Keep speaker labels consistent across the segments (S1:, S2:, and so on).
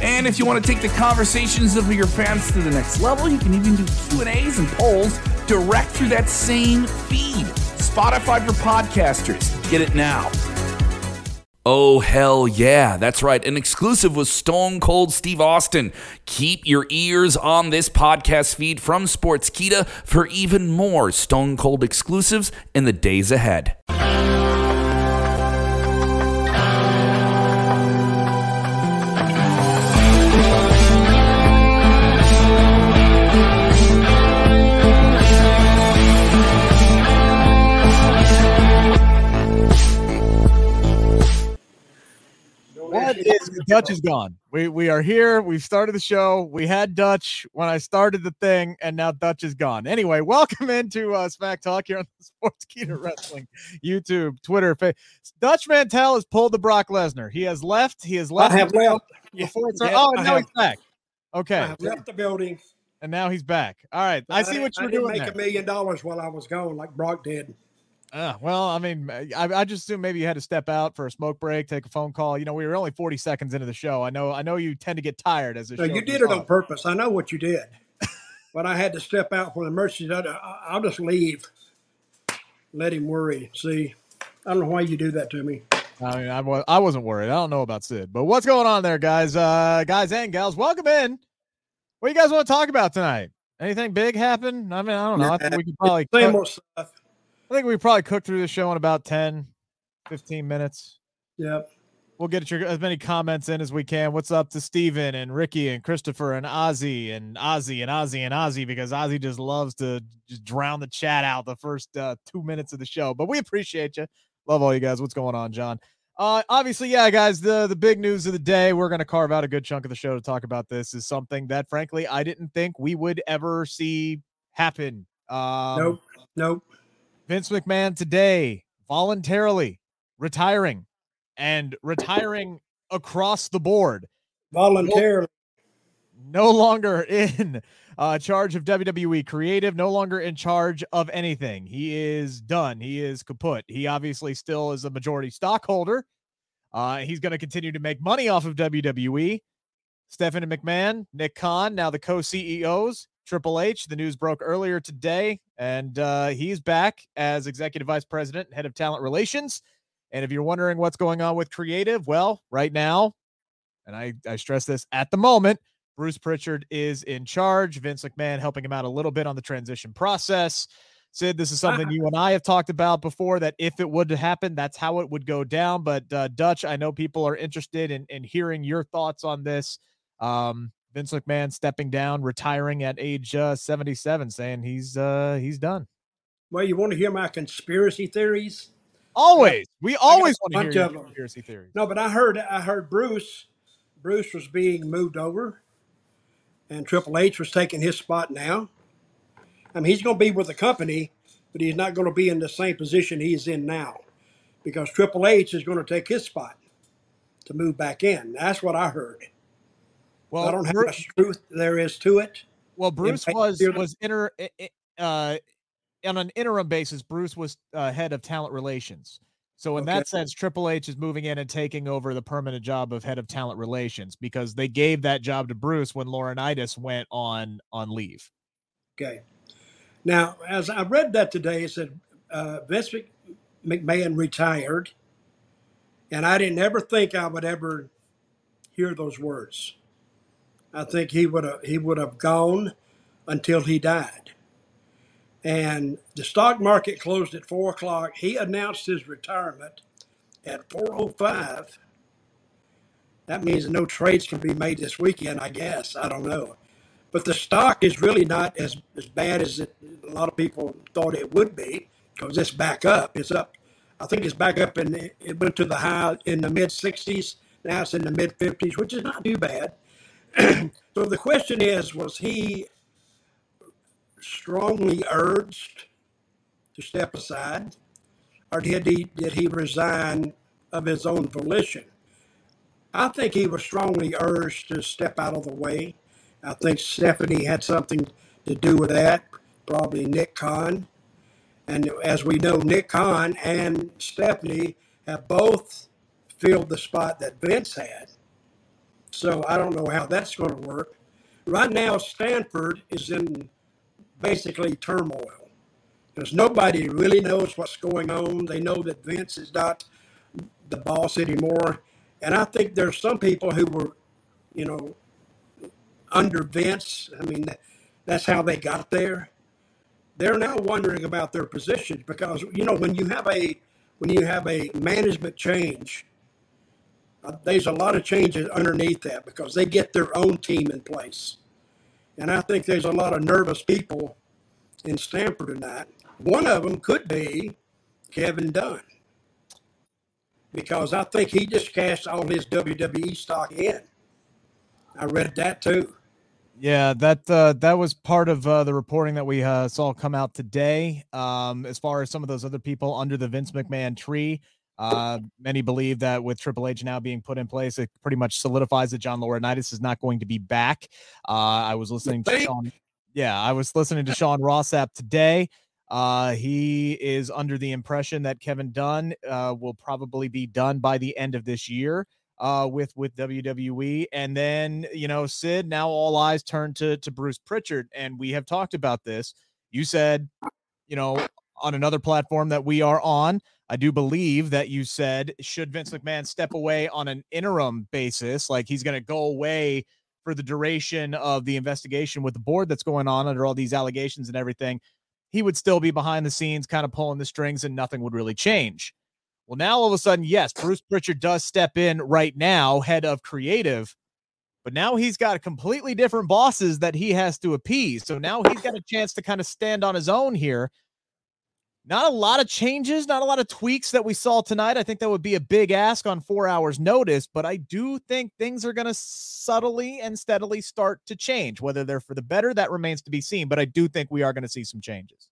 S1: And if you want to take the conversations of your fans to the next level, you can even do Q&As and polls direct through that same feed. Spotify for podcasters. Get it now. Oh, hell yeah. That's right. An exclusive with Stone Cold Steve Austin. Keep your ears on this podcast feed from Sportskeeda for even more Stone Cold exclusives in the days ahead.
S2: What is Dutch is gone. We we are here. We've started the show. We had Dutch when I started the thing, and now Dutch is gone. Anyway, welcome into uh, Smack Talk here on the Sports Sportskeeda Wrestling YouTube, Twitter. Fa- Dutch Mantell has pulled the Brock Lesnar. He has left. He has left.
S3: I have left.
S2: Before it's
S3: Yeah,
S2: oh,
S3: I
S2: now he's back. Okay,
S3: I have left the building.
S2: and now he's back. All right, I see what you're
S3: didn't
S2: doing
S3: make
S2: there.
S3: a million dollars while I was gone, like Brock did.
S2: Uh, well, I mean, I, I just assume maybe you had to step out for a smoke break, take a phone call. You know, we were only 40 seconds into the show. I know, I know you tend to get tired as a
S3: No,
S2: show.
S3: you did it on purpose. I know what you did. but I had to step out for the emergency. I- I'll just leave. Let him worry. See, I don't know why you do that to me.
S2: I mean, I, wa- I wasn't worried. I don't know about Sid, but what's going on there, guys? Uh, guys and gals, welcome in. What do you guys want to talk about tonight? Anything big happen? I mean, I don't know. I think we could probably,
S3: Same old stuff.
S2: I think we probably cook through the show in about 10, 15 minutes.
S3: Yep.
S2: We'll get your as many comments in as we can. What's up to Steven and Ricky and Christopher and Ozzy and Ozzy and Ozzy and Ozzy because Ozzy just loves to just drown the chat out the first uh, two minutes of the show. But we appreciate you. Love all you guys. What's going on, John? Uh, obviously, yeah, guys. The the big news of the day. We're gonna carve out a good chunk of the show to talk about this. Is something that, frankly, I didn't think we would ever see happen. Um,
S3: Nope. Nope.
S2: Vince McMahon today voluntarily retiring and retiring across the board.
S3: Voluntarily.
S2: No longer in uh, charge of WWE Creative, no longer in charge of anything. He is done. He is kaput. He obviously still is a majority stockholder. Uh, he's going to continue to make money off of WWE. Stephanie McMahon, Nick Khan, now the co CEOs. Triple H, the news broke earlier today, and uh, he's back as executive vice president, and head of talent relations. And if you're wondering what's going on with creative, well, right now, and I, I stress this at the moment, Bruce Pritchard is in charge. Vince McMahon helping him out a little bit on the transition process. Sid, this is something you and I have talked about before that if it would happen, that's how it would go down. But uh, Dutch, I know people are interested in, in hearing your thoughts on this. Um, Vince McMahon stepping down, retiring at age uh, 77, saying he's uh, he's done.
S3: Well, you want to hear my conspiracy theories?
S2: Always, we always want to hear conspiracy theories.
S3: No, but I heard I heard Bruce. Bruce was being moved over, and Triple H was taking his spot now. I mean, he's going to be with the company, but he's not going to be in the same position he's in now, because Triple H is going to take his spot to move back in. That's what I heard.
S2: Well,
S3: I don't know how much truth there is to it.
S2: Well, Bruce was was inter uh on an interim basis. Bruce was uh, head of talent relations. So in
S3: Okay.
S2: that sense, Triple H is moving in and taking over the permanent job of head of talent relations because they gave that job to Bruce when Laurinaitis went on on leave.
S3: Okay. Now, as I read that today, it said uh, Vince McMahon retired, and I didn't ever think I would ever hear those words. I think he would have he would have gone until he died. And the stock market closed at four o'clock. He announced his retirement at four o five. That means no trades can be made this weekend. I guess I don't know but the stock is really not as, as bad as it, a lot of people thought it would be because it's back up. It's up. I think it's back up and it went to the high in the mid 60s. Now it's in the mid 50s, which is not too bad. so the question is, was he strongly urged to step aside, or did he did he resign of his own volition? I think he was strongly urged to step out of the way. I think Stephanie had something to do with that, probably Nick Khan. And as we know, Nick Khan and Stephanie have both filled the spot that Vince had. So I don't know how that's going to work. Right now, Stamford is in basically turmoil because nobody really knows what's going on. They know that Vince is not the boss anymore. And I think there's some people who were, you know, under Vince. I mean, that's how they got there. They're now wondering about their positions because you know when you have a when you have a management change, there's a lot of changes underneath that because they get their own team in place, and I think there's a lot of nervous people in Stamford tonight. One of them could be Kevin Dunn because I think he just cashed all his WWE stock in. I read that too.
S2: Yeah, that uh, that was part of uh, the reporting that we uh, saw come out today. Um, as far as some of those other people under the Vince McMahon tree, uh, many believe that with Triple H now being put in place, it pretty much solidifies that John Laurinaitis is not going to be back. Uh, I was listening to Sean. Yeah, I was listening to Sean Ross today. Uh, he is under the impression that Kevin Dunn uh, will probably be done by the end of this year uh, with with WWE. And then you know, Sid. Now all eyes turn to to Bruce Pritchard, and we have talked about this. You said, you know, on another platform that we are on. I do believe that you said should Vince mm. McMahon step away on an interim basis, like he's going to go away for the duration of the investigation with the board that's going on under all these allegations and everything, he would still be behind the scenes, kind of pulling the strings, and nothing would really change. Well, now all of a sudden, yes, Bruce Pritchard does step in right now, head of creative, but now he's got completely different bosses that he has to appease. So now he's got a chance to kind of stand on his own here. Not a lot of changes, not a lot of tweaks that we saw tonight. I think that would be a big ask on four hours' notice, but I do think things are going to subtly and steadily start to change. Whether they're for the better, that remains to be seen, but I do think we are going to see some changes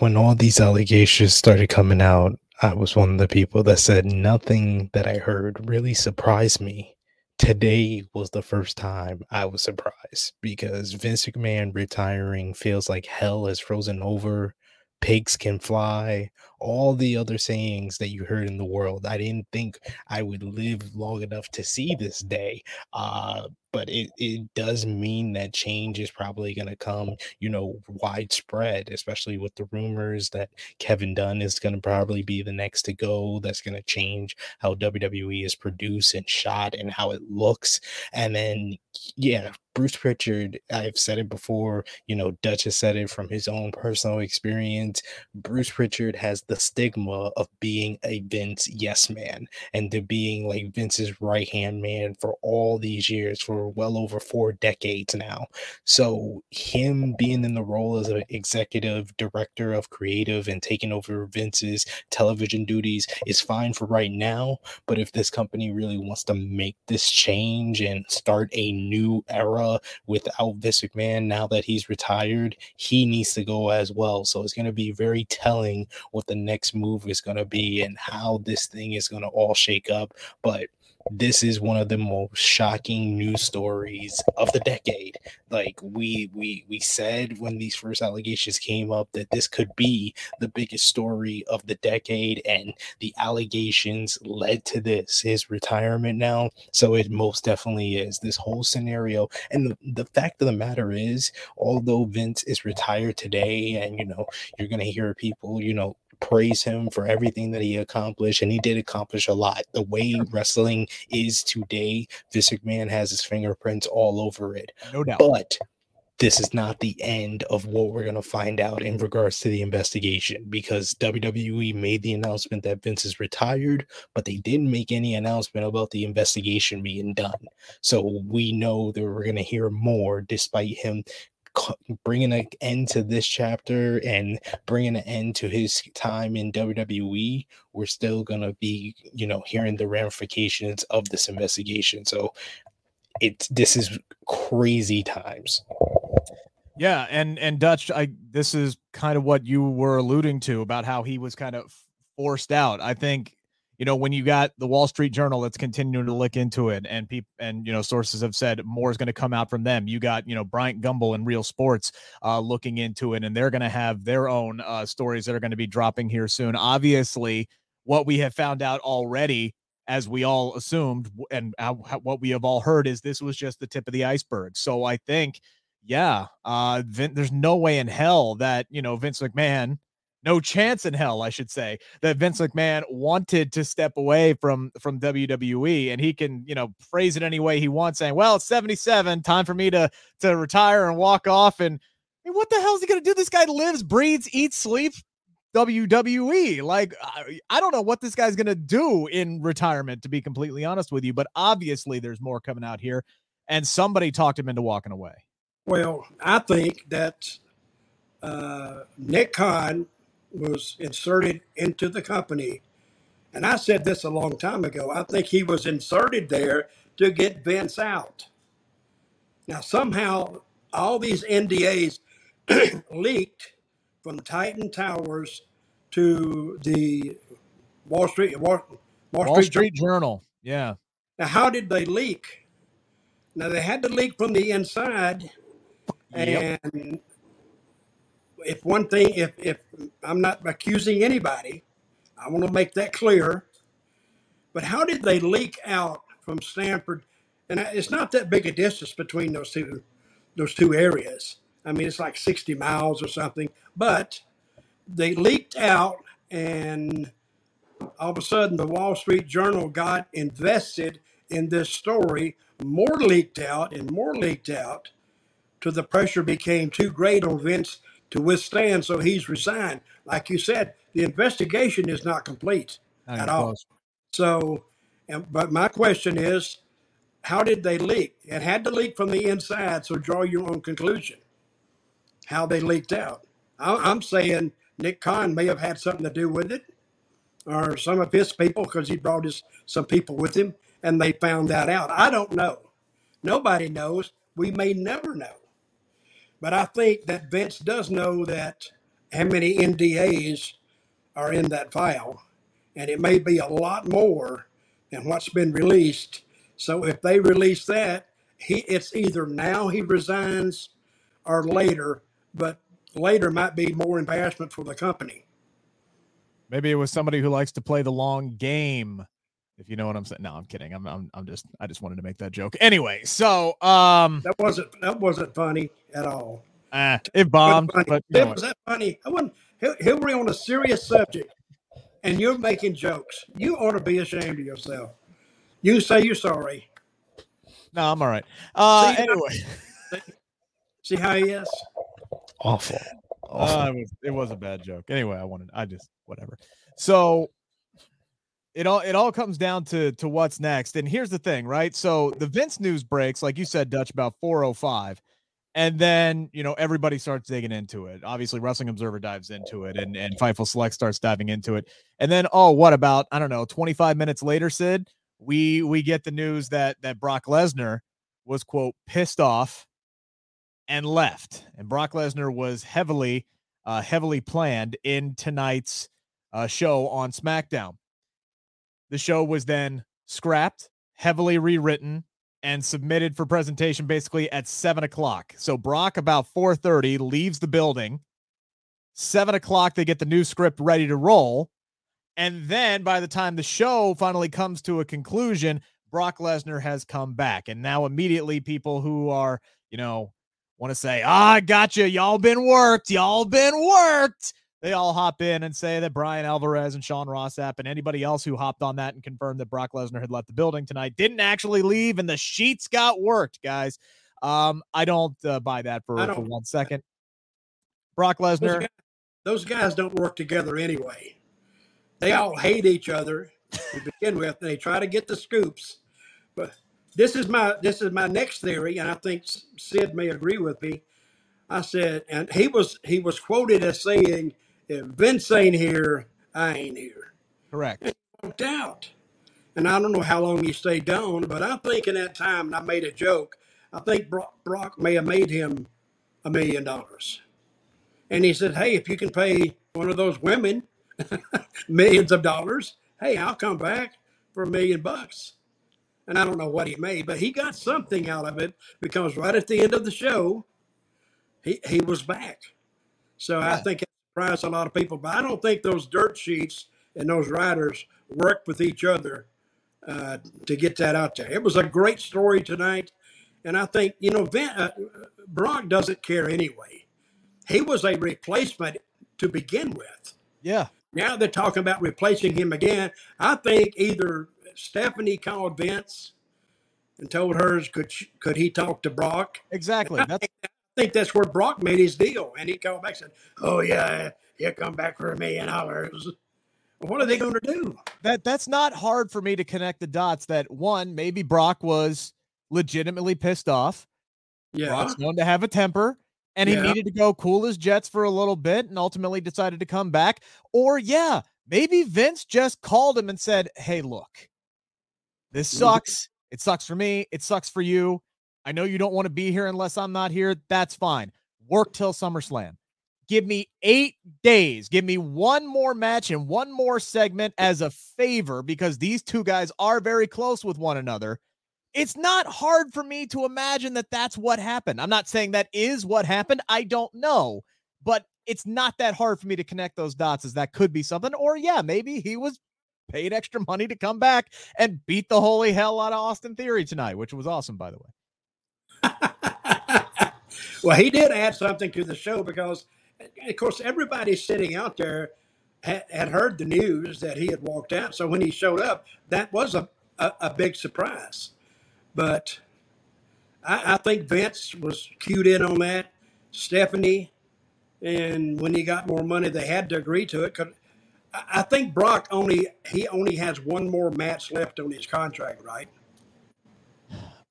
S4: when all these allegations started coming out, I was one of the people that said nothing that I heard really surprised me. Today was the first time I was surprised because Vince McMahon retiring feels like hell has frozen over. Pigs can fly, all the other sayings that you heard in the world. I didn't think I would live long enough to see this day. Uh, but it, it does mean that change is probably going to come, you know, widespread, especially with the rumors that Kevin Dunn is going to probably be the next to go. That's going to change how WWE is produced and shot and how it looks. And then, yeah, Bruce Pritchard, I've said it before, you know, Dutch has said it from his own personal experience. Bruce Pritchard has the stigma of being a Vince yes man and to being like Vince's right hand man for all these years, for well over four decades now. So him being in the role as an executive director of creative and taking over Vince's television duties is fine for right now. But if this company really wants to make this change and start a new era without Vince McMahon now that he's retired, he needs to go as well. So it's going to be very telling what the next move is going to be and how this thing is going to all shake up. But this is one of the most shocking news stories of the decade. Like we we we said when these first allegations came up that this could be the biggest story of the decade, and the allegations led to this his retirement now. So it most definitely is this whole scenario. And the, the fact of the matter is, although Vince is retired today, and you know, you're gonna hear people, you know, praise him for everything that he accomplished, and he did accomplish a lot. The way wrestling is today, Vince McMahon has his fingerprints all over it.
S2: No doubt.
S4: But this is not the end of what we're going to find out in regards to the investigation because WWE made the announcement that Vince is retired, but they didn't make any announcement about the investigation being done. So we know that we're going to hear more despite him bringing an end to this chapter and bringing an end to his time in WWE, we're still going to be, you know, hearing the ramifications of this investigation. So it's this is crazy times.
S2: Yeah, and and Dutch, I this is kind of what you were alluding to about how he was kind of forced out. I think you know when you got the Wall Street Journal that's continuing to look into it, and people and you know sources have said more is going to come out from them. You got you know Bryant Gumbel and Real Sports uh, looking into it, and they're going to have their own uh, stories that are going to be dropping here soon. Obviously, what we have found out already as we all assumed and what we have all heard is this was just the tip of the iceberg. So I think yeah, uh, Vin, there's no way in hell that you know Vince McMahon, no chance in hell, I should say, that Vince McMahon wanted to step away from from WWE, and he can you know phrase it any way he wants, saying, "Well, it's 77, time for me to to retire and walk off." And I mean, what the hell is he gonna do? This guy lives, breathes, eats, sleeps WWE. Like, I, I don't know what this guy's gonna do in retirement, to be completely honest with you. But obviously, there's more coming out here, and somebody talked him into walking away.
S3: Well, I think that uh, Nick Khan was inserted into the company. And I said this a long time ago. I think he was inserted there to get Vince out. Now, somehow, all these NDAs leaked from Titan Towers to the Wall Street Wall,
S2: Wall, Wall Street, Street Journal. Journal. Yeah.
S3: Now, how did they leak? Now, they had to leak from the inside Yep. And if one thing, if if I'm not accusing anybody, I want to make that clear. But how did they leak out from Stamford? And it's not that big a distance between those two those two areas. I mean, it's like 60 miles or something. But they leaked out, and all of a sudden, the Wall Street Journal got invested in this story. More leaked out, and more leaked out till the pressure became too great on Vince to withstand, so he's resigned. Like you said, the investigation is not complete not at all. Close. So, and, but my question is, how did they leak? It had to leak from the inside, so draw your own conclusion. How they leaked out. I, am saying Nick Khan may have had something to do with it, or some of his people, because he brought his some people with him, and they found that out. I don't know. Nobody knows. We may never know. But I think that Vince does know that how many NDAs are in that file, and it may be a lot more than what's been released. So if they release that, he it's either now he resigns or later, but later might be more embarrassment for the company.
S2: Maybe it was somebody who likes to play the long game if you know what I'm saying. No, I'm kidding. I'm, I'm, I'm just, I just wanted to make that joke. Anyway, so, um,
S3: that wasn't, that wasn't funny at all.
S2: Uh, it bombed, but
S3: it was that funny. I wasn't, here, here we're on a serious subject and you're making jokes. You ought to be ashamed of yourself. You say you're sorry.
S2: No, I'm all right. Uh, see anyway,
S3: see how he is?
S4: Awful.
S2: Awful. Uh, it, was, it was a bad joke. Anyway, I wanted, I just, whatever. So, it all it all comes down to to what's next. And here's the thing, right? So the Vince news breaks, like you said, Dutch, about 405. And then, you know, everybody starts digging into it. Obviously, Wrestling Observer dives into it and, and Fightful Select starts diving into it. And then, oh, what about, I don't know, 25 minutes later, Sid, we we get the news that that Brock Lesnar was quote pissed off and left. And Brock Lesnar was heavily, uh, heavily planned in tonight's uh, show on SmackDown. The show was then scrapped, heavily rewritten, and submitted for presentation basically at seven o'clock. So Brock about 4:30 leaves the building. Seven o'clock, they get the new script ready to roll. And then by the time the show finally comes to a conclusion, Brock Lesnar has come back. And now immediately people who are, you know, want to say, ah, I got you. Y'all been worked. Y'all been worked they all hop in and say that Brian Alvarez and Sean Ross Sapp and anybody else who hopped on that and confirmed that Brock Lesnar had left the building tonight didn't actually leave and the sheets got worked, guys. Um, I don't uh, buy that for, for one second. Brock Lesnar.
S3: Those guys, those guys don't work together anyway. They all hate each other to begin with. They try to get the scoops. But this is my this is my next theory, and I think Sid may agree with me. I said, and he was he was quoted as saying, "If Vince ain't here, I ain't here."
S2: Correct.
S3: Walked out, and I don't know how long he stayed down, but I think in that time, and I made a joke. I think Brock, Brock may have made him a million dollars, and he said, "Hey, if you can pay one of those women millions of dollars, hey, I'll come back for a million bucks." And I don't know what he made, but he got something out of it because right at the end of the show, he, he was back. So I think it surprised a lot of people. But I don't think those dirt sheets and those riders worked with each other uh, to get that out there. It was a great story tonight. And I think, you know, Van, uh, Brock doesn't care anyway. He was a replacement to begin with.
S2: Yeah.
S3: Now they're talking about replacing him again. I think either Stephanie called Vince and told her could she, could he talk to Brock.
S2: Exactly. That's
S3: think that's where Brock made his deal, and he called back and said, "Oh yeah, he'll come back for a million dollars." What are they going to do?
S2: that that's not hard for me to connect the dots that one, maybe Brock was legitimately pissed off.
S3: Yeah,
S2: Brock's known to have a temper and he
S3: Yeah.
S2: needed to go cool his jets for a little bit and ultimately decided to come back. Or, yeah, maybe Vince just called him and said, Hey, look, this
S3: Mhm.
S2: sucks. It sucks for me. It sucks for you. I know you don't want to be here unless I'm not here. That's fine. Work till SummerSlam. Give me eight days. Give me one more match and one more segment as a favor because these two guys are very close with one another it's not hard for me to imagine that that's what happened. I'm not saying that is what happened. I don't know, but it's not that hard for me to connect those dots as that could be something. Or, yeah, maybe he was paid extra money to come back and beat the holy hell out of Austin Theory tonight, which was awesome, by the way.
S3: well, he did add something to the show because, of course, everybody sitting out there had, had heard the news that he had walked out. So when he showed up, that was a, a, a big surprise. But I, I think Vince was cued in on that. Stephanie, and when he got more money, they had to agree to it. 'cause I I think Brock only he only has one more match left on his contract, right?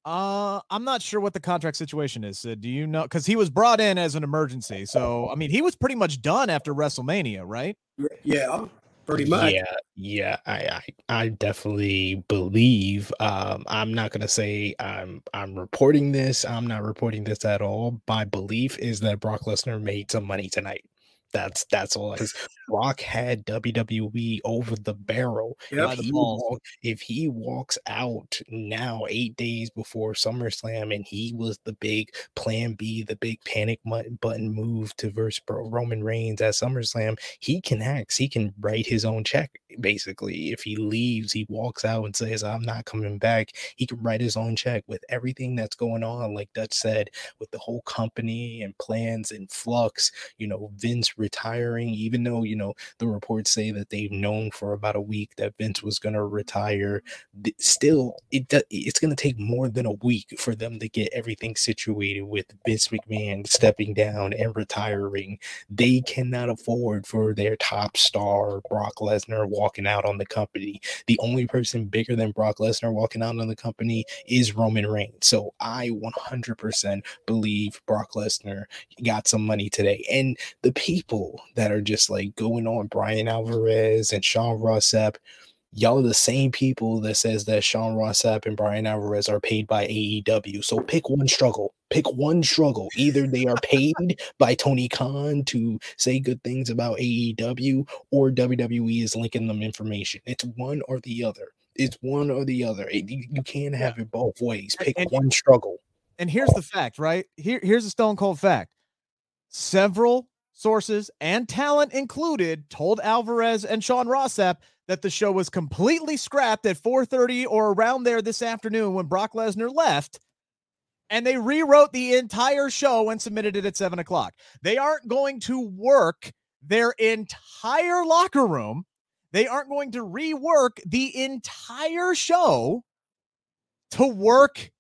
S2: Uh, I'm not sure what the contract situation is. Uh, do you know? Because he was brought in as an emergency. So, I mean, he was pretty much done after WrestleMania, right?
S3: Yeah, pretty much.
S4: Yeah, yeah, I, I, I definitely believe. Um, I'm not gonna say I'm, I'm reporting this. I'm not reporting this at all. My belief is that Brock Lesnar made some money tonight. That's that's all. Because Brock had WWE over the barrel.
S3: Yep.
S4: If he,
S2: balls.
S4: walk, if he walks out now, eight days before SummerSlam, and he was the big Plan B, the big panic button move to verse Bro- Roman Reigns at SummerSlam, he can act. He can write his own check. Basically, if he leaves, he walks out and says, "I'm not coming back." He can write his own check with everything that's going on. Like Dutch said, with the whole company and plans and flux. You know, Vince retiring, even though you know the reports say that they've known for about a week that Vince was going to retire. Still, it it's going to take more than a week for them to get everything situated with Vince McMahon stepping down and retiring. They cannot afford for their top star Brock Lesnar walking out on the company. The only person bigger than Brock Lesnar walking out on the company is Roman Reigns. So I 100% believe Brock Lesnar got some money today. And the people that are just like going on Brian Alvarez and Sean Ross Sapp, y'all are the same people that says that Sean Ross Sapp and Brian Alvarez are paid by AEW. So pick one struggle. Pick one struggle. Either they are paid by Tony Khan to say good things about AEW, or WWE is linking them information. It's one or the other. It's one or the other. It- you, you can't have it both ways. Pick
S2: and-
S4: one struggle.
S2: and here's the fact, right? Here, here's a stone cold fact. Several sources and talent included told Alvarez and Sean Ross Sapp that the show was completely scrapped at 4:30 or around there this afternoon when Brock Lesnar left. And they rewrote the entire show and submitted it at seven o'clock. They aren't going to work their entire locker room. They aren't going to rework the entire show to work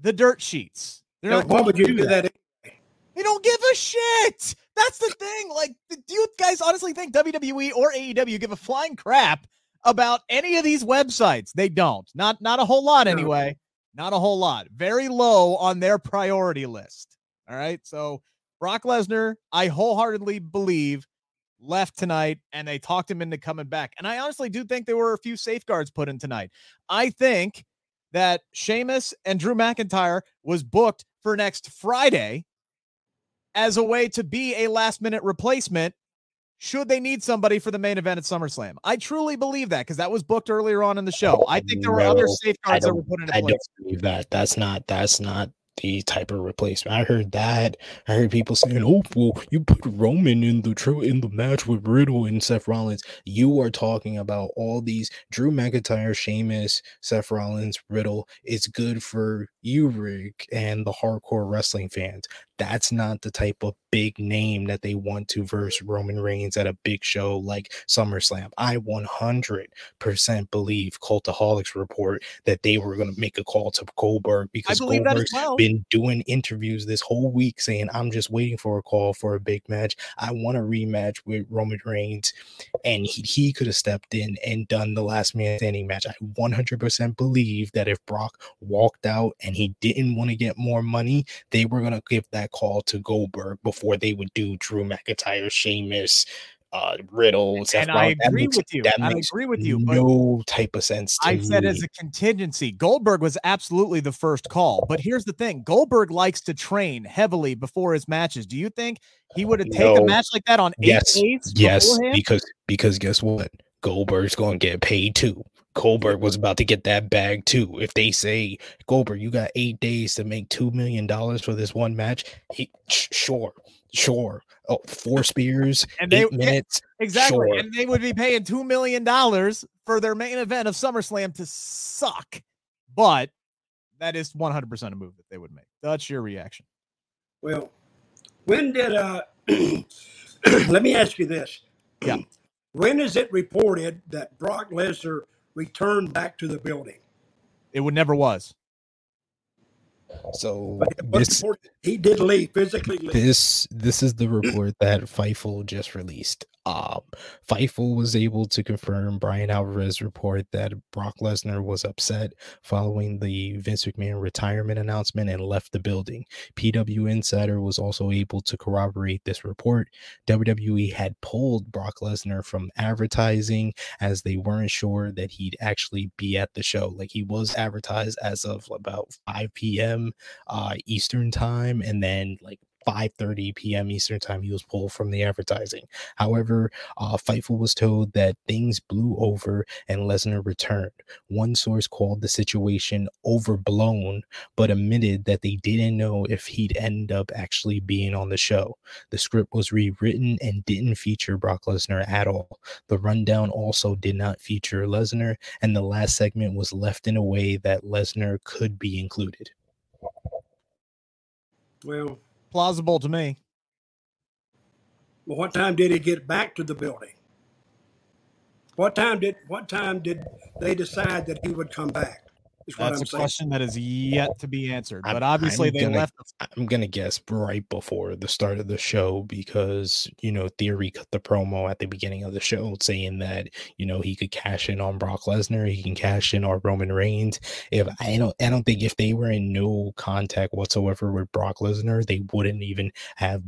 S2: the dirt sheets. They're not
S3: why would you
S2: do
S3: do
S2: that.
S3: that?
S2: They don't give a shit. That's the thing. Like, do you guys honestly think WWE or AEW give a flying crap about any of these websites? They don't. Not not a whole lot anyway. Not a whole lot. Very low on their priority list. All right. So Brock Lesnar, I wholeheartedly believe, left tonight and they talked him into coming back. And I honestly do think there were a few safeguards put in tonight. I think that Sheamus and Drew McIntyre was booked for next Friday as a way to be a last minute replacement should they need somebody for the main event at SummerSlam. I truly believe that because that was booked earlier on in the show. I think there were
S4: No,
S2: other safeguards that were put into
S4: I
S2: place.
S4: don't believe that. That's not that's not the type of replacement. I heard that. I heard people saying, "Oh, well, you put Roman in the tro- in the match with Riddle and Seth Rollins." You are talking about all these Drew McIntyre, Sheamus, Seth Rollins, Riddle. It's good for you, Rick, and the hardcore wrestling fans. That's not the type of big name that they want to verse Roman Reigns at a big show like SummerSlam. I 100% believe Cultaholic's report that they were going to make a call to Goldberg because
S2: believe that as
S4: Goldberg's
S2: well.
S4: been doing interviews this whole week saying, I'm just waiting for a call for a big match. I want a rematch with Roman Reigns. And he, he could have stepped in and done the last man standing match. I 100% believe that if Brock walked out and he didn't want to get more money, they were going to give that call to Goldberg before they would do Drew McIntyre, Sheamus, uh, Riddle, Seth
S2: and I agree
S4: makes-
S2: with you. And I agree with you. But
S4: no type of sense to
S2: I said as a contingency, Goldberg was absolutely the first call. But here's the thing Goldberg likes to train heavily before his matches. Do you think he would have taken
S4: No.
S2: a match like that on eight
S4: Yes,
S2: days?
S4: Yes,
S2: beforehand?
S4: because because guess what? Goldberg's going to get paid too. Goldberg was about to get that bag too. If they say Goldberg, you got eight days to make two million dollars for this one match, he sh- sure, sure. Oh, four spears,
S2: And they-
S4: eight minutes.
S2: Exactly.
S4: Sure.
S2: And they would be paying $2 million for their main event of SummerSlam to suck. But that is 100% a move that they would make. That's your reaction.
S3: Well, when did uh? let me ask you this.
S2: Yeah.
S3: When is it reported that Brock Lesnar returned back to the building?
S2: It would never was.
S4: So this
S3: he did leave, physically leave.
S4: this this is the report that Fightful just released. Um, Fightful was able to confirm Brian Alvarez's report that Brock Lesnar was upset following the Vince McMahon retirement announcement and left the building. PW Insider was also able to corroborate this report. WWE had pulled Brock Lesnar from advertising as they weren't sure that he'd actually be at the show. Like he was advertised as of about 5 p.m. Uh, Eastern time, and then like 5:30 p.m. Eastern time, he was pulled from the advertising. However, uh, Fightful was told that things blew over and Lesnar returned. One source called the situation overblown, but admitted that they didn't know if he'd end up actually being on the show. The script was rewritten and didn't feature Brock Lesnar at all. The rundown also did not feature Lesnar, and the last segment was left in a way that Lesnar could be included.
S3: Well,
S2: Plausible to me.
S3: well, what time did he get back to the building? What time did what time did they decide that he would come back? Is what
S2: That's
S3: I'm
S2: a
S3: saying.
S2: question that is yet to be answered. But obviously,
S4: I'm
S2: they
S4: gonna-
S2: left.
S4: I'm gonna guess right before the start of the show because you know Theory cut the promo at the beginning of the show saying that you know he could cash in on Brock Lesnar, he can cash in on Roman Reigns. If I don't, I don't think if they were in no contact whatsoever with Brock Lesnar, they wouldn't even have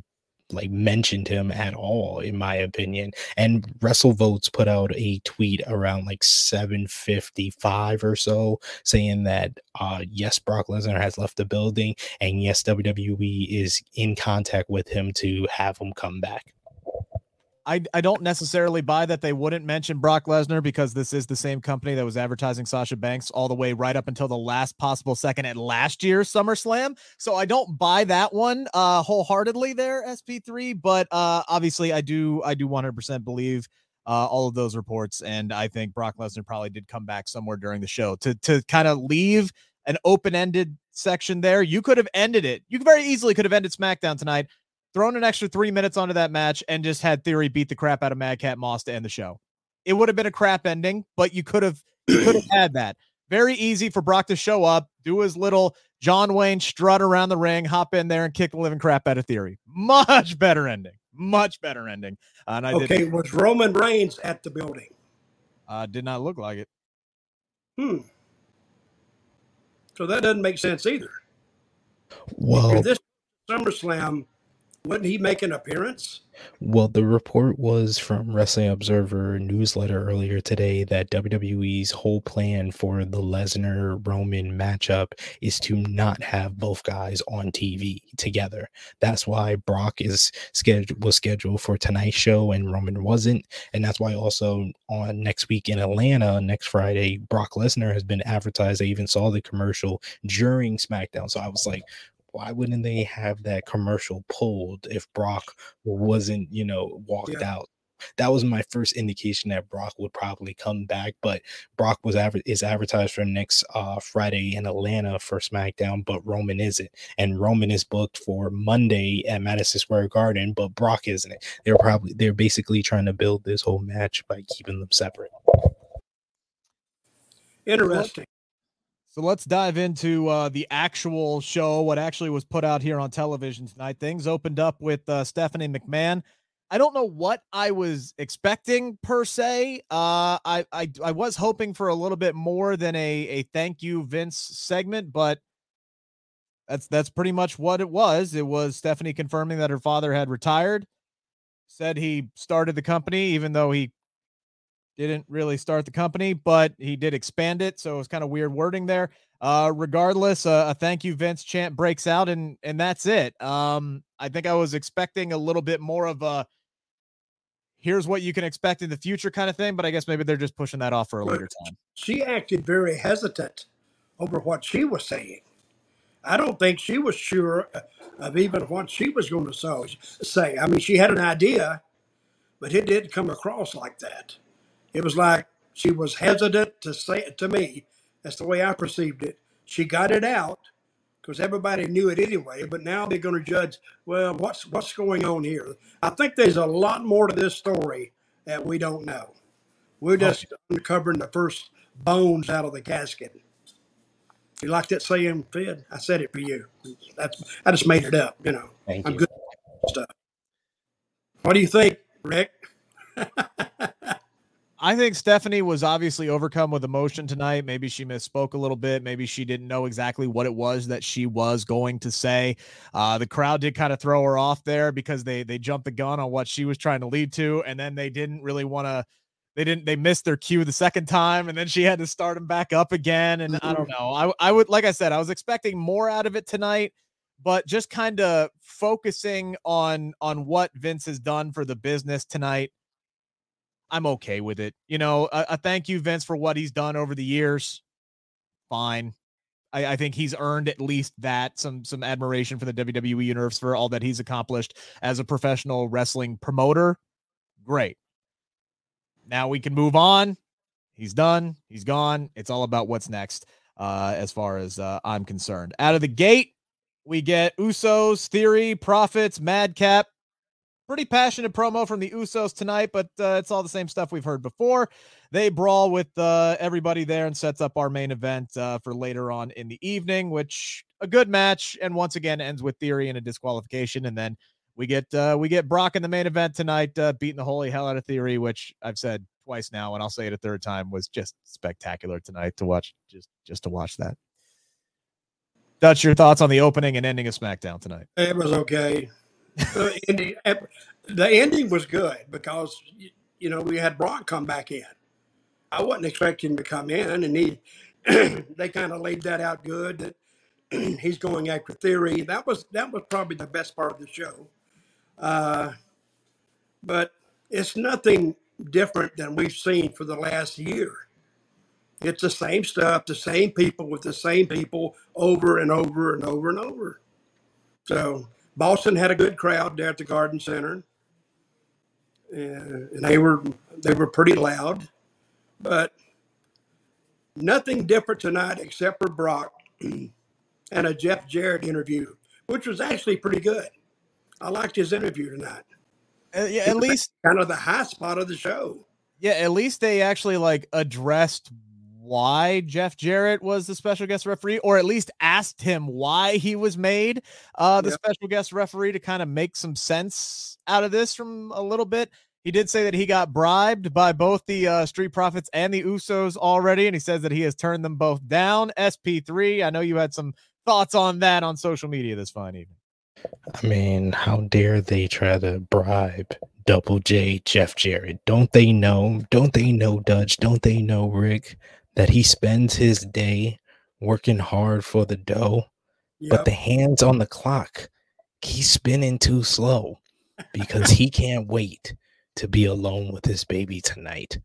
S4: like mentioned him at all, in my opinion. And WrestleVotes put out a tweet around like 755 or so saying that uh yes, Brock Lesnar has left the building and yes, WWE is in contact with him to have him come back.
S2: I, I don't necessarily buy that they wouldn't mention Brock Lesnar because this is the same company that was advertising Sasha Banks all the way right up until the last possible second at last year's SummerSlam. So I don't buy that one uh wholeheartedly there, SP3, but uh obviously I do I do 100% believe uh all of those reports and I think Brock Lesnar probably did come back somewhere during the show to to kind of leave an open-ended section there. You could have ended it. You very easily could have ended SmackDown tonight thrown an extra three minutes onto that match and just had Theory beat the crap out of Madcap Moss to end the show. It would have been a crap ending, but you could have you could have had that. Very easy for Brock to show up, do his little John Wayne strut around the ring, hop in there and kick the living crap out of Theory. Much better ending. Much better ending. Uh, and I
S3: Okay,
S2: did
S3: was Roman Reigns at the building?
S2: uh, did not look like it.
S3: Hmm. So that doesn't make sense either.
S4: Well,
S3: If this SummerSlam Wouldn't he make an appearance?
S4: Well, the report was from Wrestling Observer newsletter earlier today that WWE's whole plan for the Lesnar Roman matchup is to not have both guys on TV together. That's why Brock is scheduled was scheduled for tonight's show and Roman wasn't, and that's why also on next week in Atlanta next Friday, Brock Lesnar has been advertised. I even saw the commercial during SmackDown, so I was like, why wouldn't they have that commercial pulled if Brock wasn't, you know, walked yeah. out? That was my first indication that Brock would probably come back, but Brock was aver- is advertised for next uh, Friday in Atlanta for SmackDown, but Roman isn't, and Roman is booked for Monday at Madison Square Garden, but Brock isn't. They're probably they're basically trying to build this whole match by keeping them separate.
S3: Interesting.
S2: So let's dive into uh, the actual show, what actually was put out here on television tonight. Things opened up with uh, Stephanie McMahon. I don't know what I was expecting per se. Uh, I, I I was hoping for a little bit more than a a thank you Vince segment, but that's that's pretty much what it was. It was Stephanie confirming that her father had retired. Said he started the company, even though he didn't really start the company, but he did expand it. So it was kind of weird wording there. Uh, regardless, uh, a thank you, Vince chant breaks out, and and that's it. Um, I think I was expecting a little bit more of a here's what you can expect in the future kind of thing, but I guess maybe they're just pushing that off for a later time.
S3: She acted very hesitant over what she was saying. I don't think she was sure of even what she was going to say. I mean, she had an idea, but it didn't come across like that. It was like she was hesitant to say it to me. That's the way I perceived it. She got it out because everybody knew it anyway. But now they're going to judge. Well, what's what's going on here? I think there's a lot more to this story that we don't know. We're just uncovering the first bones out of the casket. You like that saying, Fed? I said it for you. That's I just made it up. You know,
S4: Thank
S3: I'm
S4: you.
S3: good at stuff. What do you think, Rick?
S2: I think Stephanie was obviously overcome with emotion tonight. Maybe she misspoke a little bit. Maybe she didn't know exactly what it was that she was going to say. Uh, the crowd did kind of throw her off there because they they jumped the gun on what she was trying to lead to, and then they didn't really want to. They didn't. They missed their cue the second time, and then she had to start them back up again. And I don't know. I I would like I said, I was expecting more out of it tonight but just kind of focusing on on what Vince has done for the business tonight I'm okay with it. You know, a, a thank you, Vince, for what he's done over the years. Fine. I, I, think he's earned at least that some some admiration for the WWE universe for all that he's accomplished as a professional wrestling promoter. Great. Now we can move on. He's done. He's gone. It's all about what's next, uh, as far as uh, I'm concerned. Out of the gate, we get Usos, Theory, Profits, Madcap, Pretty passionate promo from the Usos tonight, but uh, it's all the same stuff we've heard before. They brawl with uh, everybody there and sets up our main event uh, for later on in the evening, which a good match, and once again ends with Theory and a disqualification, and then we get uh, we get Brock in the main event tonight, uh, beating the holy hell out of Theory, which I've said twice now, and I'll say it a third time, was just spectacular tonight to watch. Just just to watch that. Dutch, your thoughts on the opening and ending of SmackDown tonight?
S3: It was okay the, ending, the ending was good because you know we had Brock come back in. I wasn't expecting him to come in, and he they kind of laid that out good that he's going after Theory. That was that was probably the best part of the show. Uh, but it's nothing different than we've seen for the last year. It's the same stuff, the same people with the same people over and over and over and over. So Boston had a good crowd there at the Garden Center, and they were they were pretty loud, but nothing different tonight except for Brock and a Jeff Jarrett interview, which was actually pretty good. I liked his interview tonight.
S2: Uh, yeah, at least
S3: kind of the high spot of the show.
S2: Yeah, at least they actually like addressed why Jeff Jarrett was the special guest referee, or at least asked him why he was made uh, the yep. special guest referee to kind of make some sense out of this from a little bit. He did say that he got bribed by both the uh, Street Profits and the Usos already, and he says that he has turned them both down. SP3, I know you had some thoughts on that on social media this fine evening.
S4: I mean, how dare they try to bribe Double J Jeff Jarrett? Don't they know? Don't they know, Dutch? Don't they know, Rick, that he spends his day working hard for the dough, but the hands on the clock, he's spinning too slow because he can't wait to be alone with his baby tonight.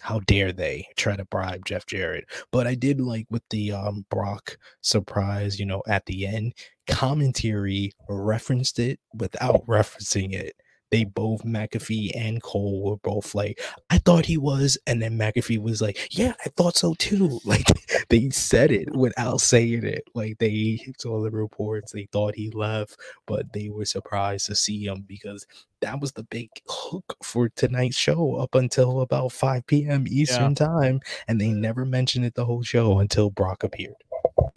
S4: How dare they try to bribe Jeff Jarrett? But I did like with the um Brock surprise, you know, at the end, commentary referenced it without referencing it. They both McAfee and Cole were both like, I thought he was, and then McAfee was like, Yeah, I thought so too. Like they said it without saying it. Like they saw the reports, they thought he left, but they were surprised to see him because that was the big hook for tonight's show up until about 5 p.m. Eastern time, and they never mentioned it the whole show until Brock appeared.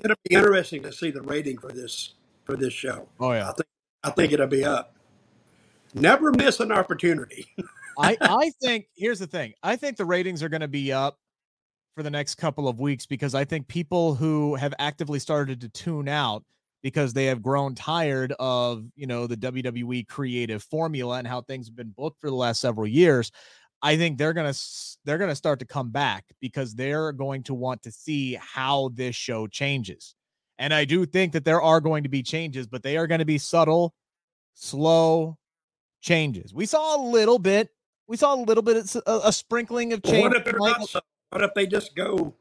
S3: It'll be interesting to see the rating for this for this show.
S2: Oh
S3: I
S2: yeah.
S3: think I think it'll be up. Never miss an opportunity.
S2: I I think here's the thing. I think the ratings are going to be up for the next couple of weeks because I think people who have actively started to tune out because they have grown tired of, you know, the WWE creative formula and how things have been booked for the last several years. I think they're going to they're going to start to come back because they're going to want to see how this show changes. And I do think that there are going to be changes, but they are going to be subtle, slow changes. We saw a little bit. We saw a little bit of a, a sprinkling of change.
S3: what if not? What if they just go?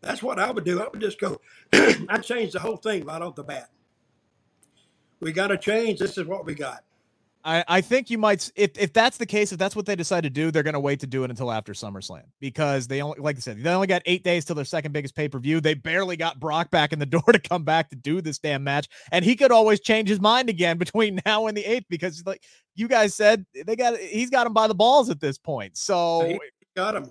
S3: That's what I would do. I would just go. I'd change the whole thing right off the bat. We got to change. This is what we got.
S2: I, I think you might if if that's the case, if that's what they decide to do, they're gonna wait to do it until after SummerSlam because they only like I said, they only got eight days till their second biggest pay-per-view. They barely got Brock back in the door to come back to do this damn match. And he could always change his mind again between now and the eighth because like you guys said, they got he's got him by the balls at this point. So
S3: He got him.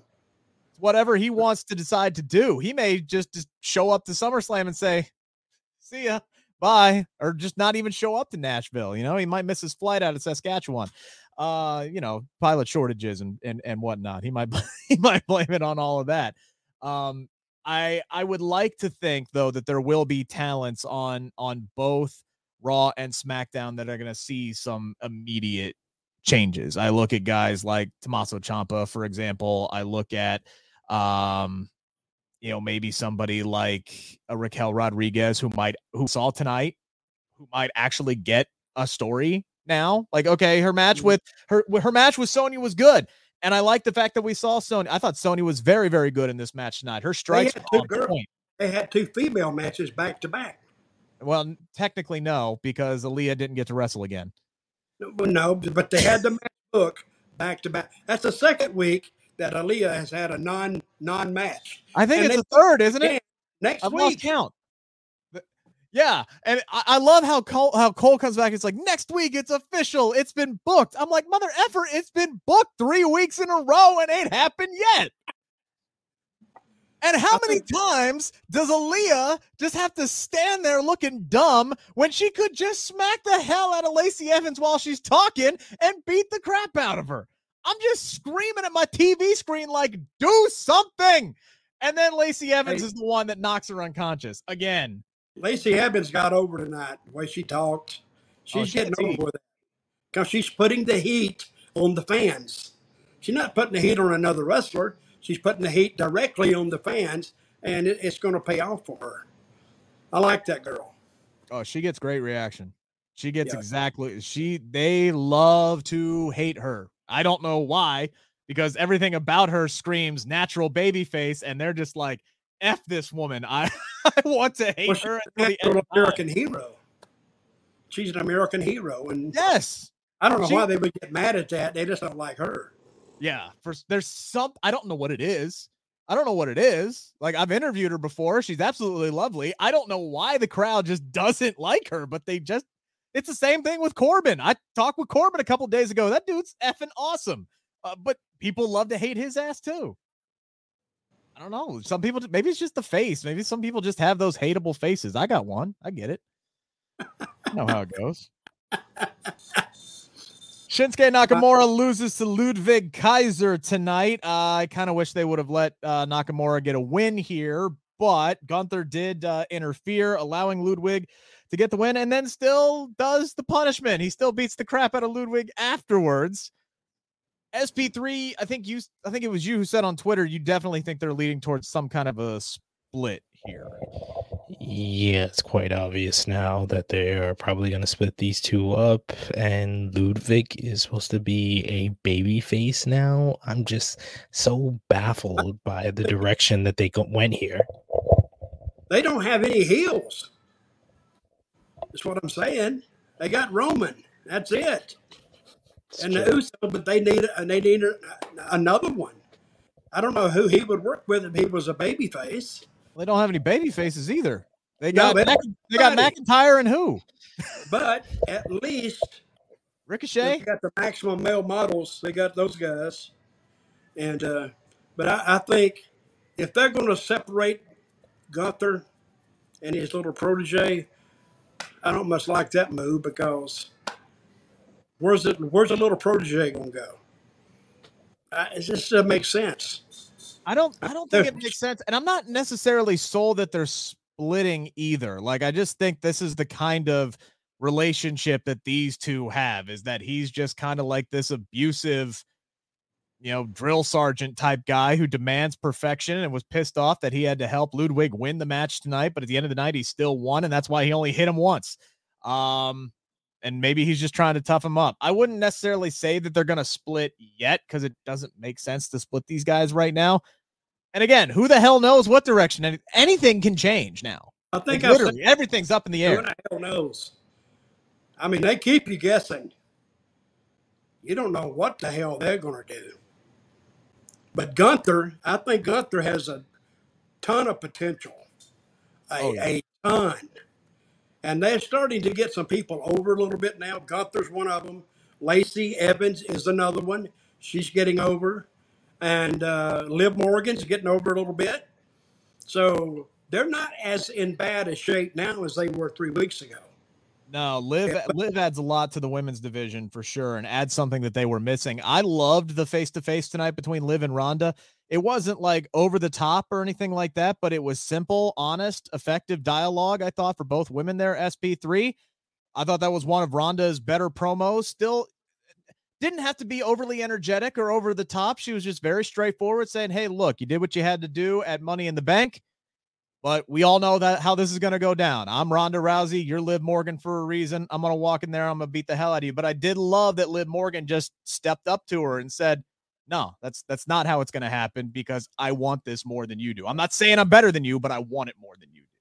S2: whatever he wants to decide to do. He may just, just show up to SummerSlam and say, "See ya, bye," or just not even show up to Nashville. You know, he might miss his flight out of Saskatchewan. Uh, you know, pilot shortages and and and whatnot. He might he might blame it on all of that. Um, I I would like to think though that there will be talents on on both Raw and SmackDown that are going to see some immediate changes. I look at guys like Tommaso Ciampa, for example. I look at um you know maybe somebody like a Raquel Rodriguez who might who saw tonight who might actually get a story now like okay her match
S3: Mhm.
S2: with her her match with Sonya was good and I like the fact that we saw Sonya I thought Sonya was very very good in this match tonight her strikes
S3: had two
S2: on
S3: girls.
S2: point
S3: They had two female matches back to back.
S2: well technically no because Aliyah didn't get to wrestle again
S3: No, but they had the match book back to back. That's the second week that Aliyah has had a non non match.
S2: I think
S3: And
S2: it's the third isn't it
S3: next
S2: I've lost count. But- Yeah, and I, I love how Cole how Cole comes back. It's like next week, it's official. It's been booked. I'm like, mother effer, it's been booked three weeks in a row and ain't happened yet. And how many times does Aliyah just have to stand there looking dumb when she could just smack the hell out of Lacey Evans while she's talking and beat the crap out of her? I'm just screaming at my TV screen like, do something. And then Lacey Evans
S3: Hey.
S2: is the one that knocks her unconscious again.
S3: Lacey Evans got over tonight, the way she talked. Oh, she's
S2: Oh, she
S3: getting over with it. Because she's putting the heat on the fans. She's not putting the heat on another wrestler. She's putting the heat directly on the fans, and it, it's going to pay off for her. I like that girl.
S2: Oh, she gets great reaction. She gets
S3: Yeah.
S2: exactly she they love to hate her. I don't know why, because everything about her screams natural baby face, and they're just like, F this woman. I, I want to hate
S3: Well, she's
S2: her
S3: an
S2: until the
S3: actual
S2: time."
S3: American hero. She's an American hero, and
S2: Yes.
S3: I don't know
S2: she-
S3: why they would get mad at that. They just don't like her.
S2: Yeah. For there's some I don't know what it is. I don't know what it is. Like I've interviewed her before. She's absolutely lovely. I don't know why the crowd just doesn't like her, but they just it's the same thing with Corbin. I talked with Corbin a couple days ago. That dude's effing awesome. Uh, but people love to hate his ass too. I don't know. Some people maybe it's just the face. Maybe some people just have those hateable faces. I got one. I get it. I know how it goes. Shinsuke Nakamura loses to Ludwig Kaiser tonight. Uh, I kind of wish they would have let uh, Nakamura get a win here, but Gunther did uh, interfere, allowing Ludwig to get the win, and then still does the punishment. He still beats the crap out of Ludwig afterwards. SP3, I think you, I think it was you who said on Twitter, you definitely think they're leading towards some kind of a split here.
S4: Yeah, it's quite obvious now that they're probably going to split these two up, and Ludwig is supposed to be a baby face now. I'm just so baffled by the direction that they went here.
S3: They don't have any heels. That's what I'm saying. They got Roman. That's it. And the
S4: true.
S3: Uso, but they need and they need a- another one. I don't know who he would work with if he was a baby face.
S2: They don't have any baby faces either. They got
S3: they
S2: Mac- they got McIntyre and who?
S3: But at least they
S2: Ricochet.
S3: got the maximum male models. They got those guys. And uh, but I, I think if they're going to separate Gunther and his little protege, I don't much like that move because where's it? Where's the little protege going to go? I, it just doesn't make sense.
S2: I don't I don't think it makes sense. And I'm not necessarily sold that they're splitting either. Like I just think this is the kind of relationship that these two have is that he's just kind of like this abusive you know, drill sergeant type guy who demands perfection and was pissed off that he had to help Ludwig win the match tonight, but at the end of the night he still won and that's why he only hit him once. Um and maybe he's just trying to tough him up. I wouldn't necessarily say that they're going to split yet because it doesn't make sense to split these guys right now. And again, who the hell knows what direction any- anything can change now?
S3: I
S2: Like,
S3: think I said
S2: literally, everything's up in the
S3: who
S2: air.
S3: the hell knows. I mean, they keep you guessing. You don't know what the hell they're going to do. But Gunther, I think Gunther has a ton of potential, a,
S2: Oh, yeah.
S3: a ton. And they're starting to get some people over a little bit now. Gunther's one of them. Lacey Evans is another one. She's getting over. And uh, Liv Morgan's getting over a little bit. So they're not as in bad a shape now as they were three weeks ago.
S2: No, Liv Liv adds a lot to the women's division for sure and adds something that they were missing. I loved the face to face tonight between Liv and Ronda. It wasn't like over the top or anything like that, but it was simple, honest, effective dialogue, I thought, for both women there, SP3. I thought that was one of Ronda's better promos. Still didn't have to be overly energetic or over the top. She was just very straightforward, saying, Hey, look, you did what you had to do at Money in the Bank. But we all know that how this is going to go down. I'm Ronda Rousey. You're Liv Morgan for a reason. I'm going to walk in there. I'm going to beat the hell out of you. But I did love that Liv Morgan just stepped up to her and said, "No, that's that's not how it's going to happen because I want this more than you do. I'm not saying I'm better than you, but I want it more than you do."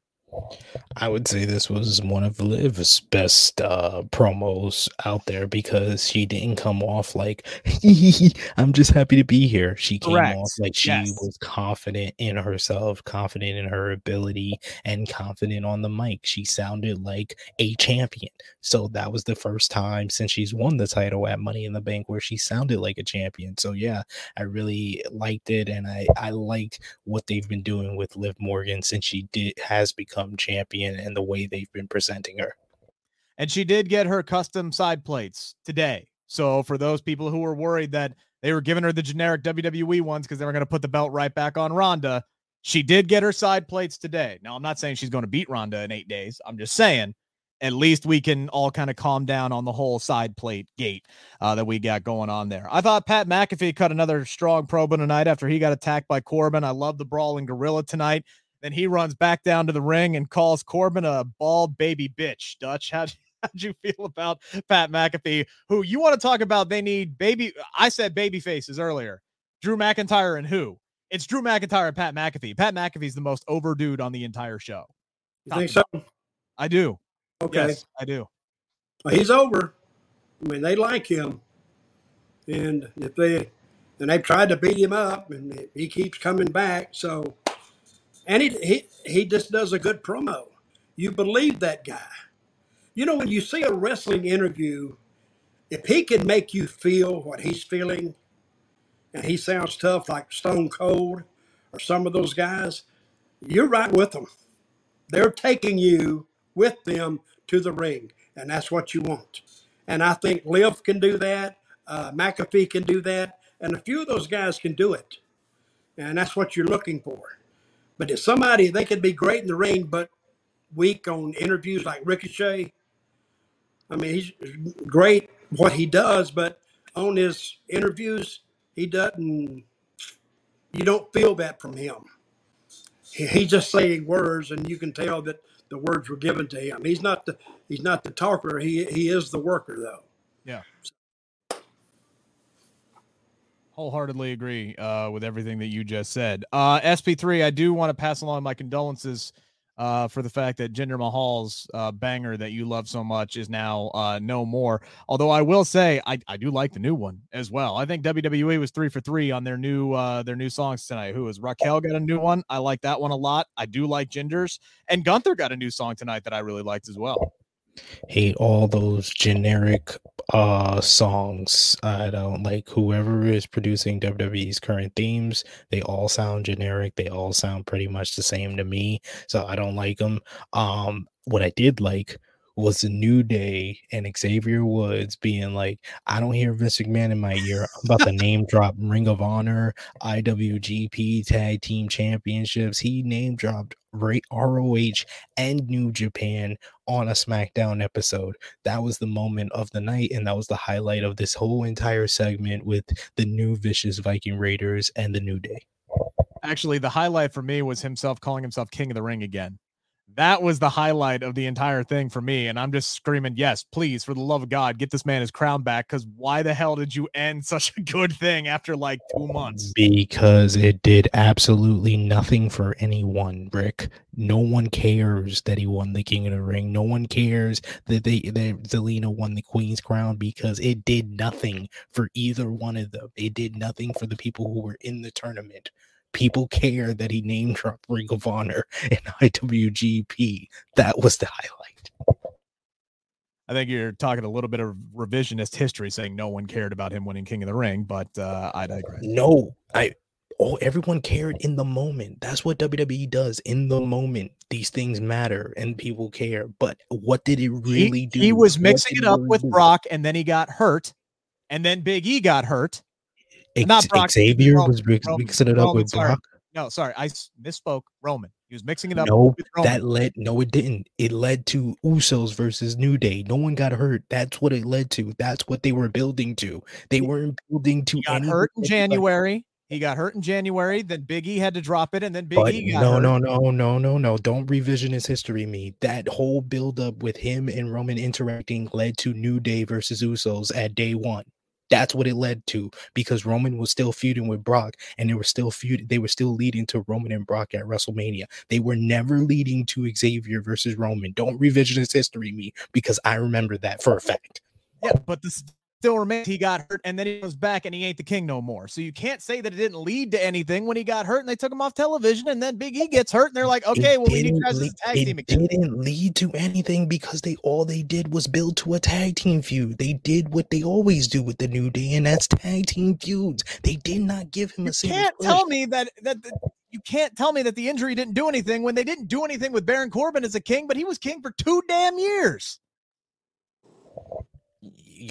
S4: I would say this was one of Liv's best uh, promos out there because she didn't come off like I'm just happy to be here. She came
S2: Correct.
S4: off like she
S2: Yes.
S4: was confident in herself, confident in her ability, and confident on the mic. She sounded like a champion. So that was the first time since she's won the title at Money in the Bank where she sounded like a champion. So yeah, I really liked it, and I I liked what they've been doing with Liv Morgan since she did has become champion and the way they've been presenting her.
S2: And she did get her custom side plates today. So for those people who were worried that they were giving her the generic WWE ones because they were going to put the belt right back on Ronda, she did get her side plates today. Now, I'm not saying she's going to beat Ronda in eight days. I'm just saying at least we can all kind of calm down on the whole side plate gate uh, that we got going on there. I thought Pat McAfee cut another strong promo tonight after he got attacked by Corbin. I love the brawling gorilla tonight. Then he runs back down to the ring and calls Corbin a bald baby bitch. Dutch, how'd, how'd you feel about Pat McAfee? Who you want to talk about? They need baby. I said baby faces earlier. Drew McIntyre and who? It's Drew McIntyre and Pat McAfee. Pat McAfee's the most over dude on the entire show.
S3: You think so?
S2: I do.
S3: Okay.
S2: Yes, I do.
S3: Well, he's over. I mean, they like him, and if they and they've tried to beat him up, and he keeps coming back. So, and he he he just does a good promo. You believe that guy. You know, when you see a wrestling interview, if he can make you feel what he's feeling, and he sounds tough like Stone Cold or some of those guys, you're right with them. They're taking you with them to the ring, and that's what you want. And I think Liv can do that. Uh, McAfee can do that, and a few of those guys can do it. And that's what you're looking for. But if somebody they could be great in the ring, but weak on interviews like Ricochet. I mean, he's great what he does, but on his interviews, he doesn't. You don't feel that from him. He, he's just saying words, and you can tell that the words were given to him. He's not the he's not the talker. He he is the worker, though.
S2: Yeah. Wholeheartedly agree uh, with everything that you just said. Uh, SP3, I do want to pass along my condolences uh, for the fact that Jinder Mahal's uh, banger that you love so much is now uh, no more. Although I will say I, I do like the new one as well. I think WWE was three for three on their new uh, their new songs tonight. Who is Raquel got a new one? I like that one a lot. I do like Jinder's and Gunther got a new song tonight that I really liked as well
S4: hate all those generic uh songs. I don't like whoever is producing WWE's current themes. They all sound generic. They all sound pretty much the same to me. So I don't like them. Um what I did like was the new day and Xavier Woods being like, I don't hear Vince McMahon in my ear. I'm about to name drop Ring of Honor, IWGP Tag Team Championships. He name dropped ROH and New Japan on a SmackDown episode. That was the moment of the night, and that was the highlight of this whole entire segment with the new Vicious Viking Raiders and the New Day.
S2: Actually, the highlight for me was himself calling himself King of the Ring again that was the highlight of the entire thing for me. And I'm just screaming, yes, please, for the love of God, get this man his crown back. Because why the hell did you end such a good thing after like two months?
S4: Because it did absolutely nothing for anyone, Rick. No one cares that he won the King of the Ring. No one cares that they that Zelina won the Queen's crown because it did nothing for either one of them. It did nothing for the people who were in the tournament people care that he named dropped Ring of Honor and IWGP. That was the highlight.
S2: I think you're talking a little bit of revisionist history, saying no one cared about him winning King of the Ring, but uh, I digress.
S4: No, I. Oh, everyone cared in the moment. That's what WWE does in the moment. These things matter and people care. But what did it really
S2: he,
S4: do?
S2: He was mixing it up really with do? Brock, and then he got hurt, and then Big E got hurt,
S4: X- not Brock. Xavier Roman, was mix, Roman, mixing it up Roman, with sorry. Brock.
S2: No, sorry, I misspoke. Roman. He was mixing it up.
S4: No, that led. No, it didn't. It led to Usos versus New Day. No one got hurt. That's what it led to. That's what they were building to. They weren't building to. He
S2: got hurt in January. He got hurt in January. Then Big E had to drop it, and then Big but E got
S4: no,
S2: hurt.
S4: no, no, no, no, no. Don't revision his history. Me that whole build up with him and Roman interacting led to New Day versus Usos at day one. That's what it led to because Roman was still feuding with Brock and they were still feud they were still leading to Roman and Brock at WrestleMania. They were never leading to Xavier versus Roman. Don't revisionist history me because I remember that for a fact.
S2: Yeah, but this still remains he got hurt and then he goes back and he ain't the king no more. So you can't say that it didn't lead to anything when he got hurt and they took him off television and then Big E gets hurt and they're like, okay, it well we need guys as tag
S4: team again. It didn't lead to anything because they all they did was build to a tag team feud. They did what they always do with the New Day and that's tag team feuds. They did not give him
S2: you
S4: a single.
S2: Can't tell me that that. The, you can't tell me that the injury didn't do anything when they didn't do anything with Baron Corbin as a king, but he was king for two damn years.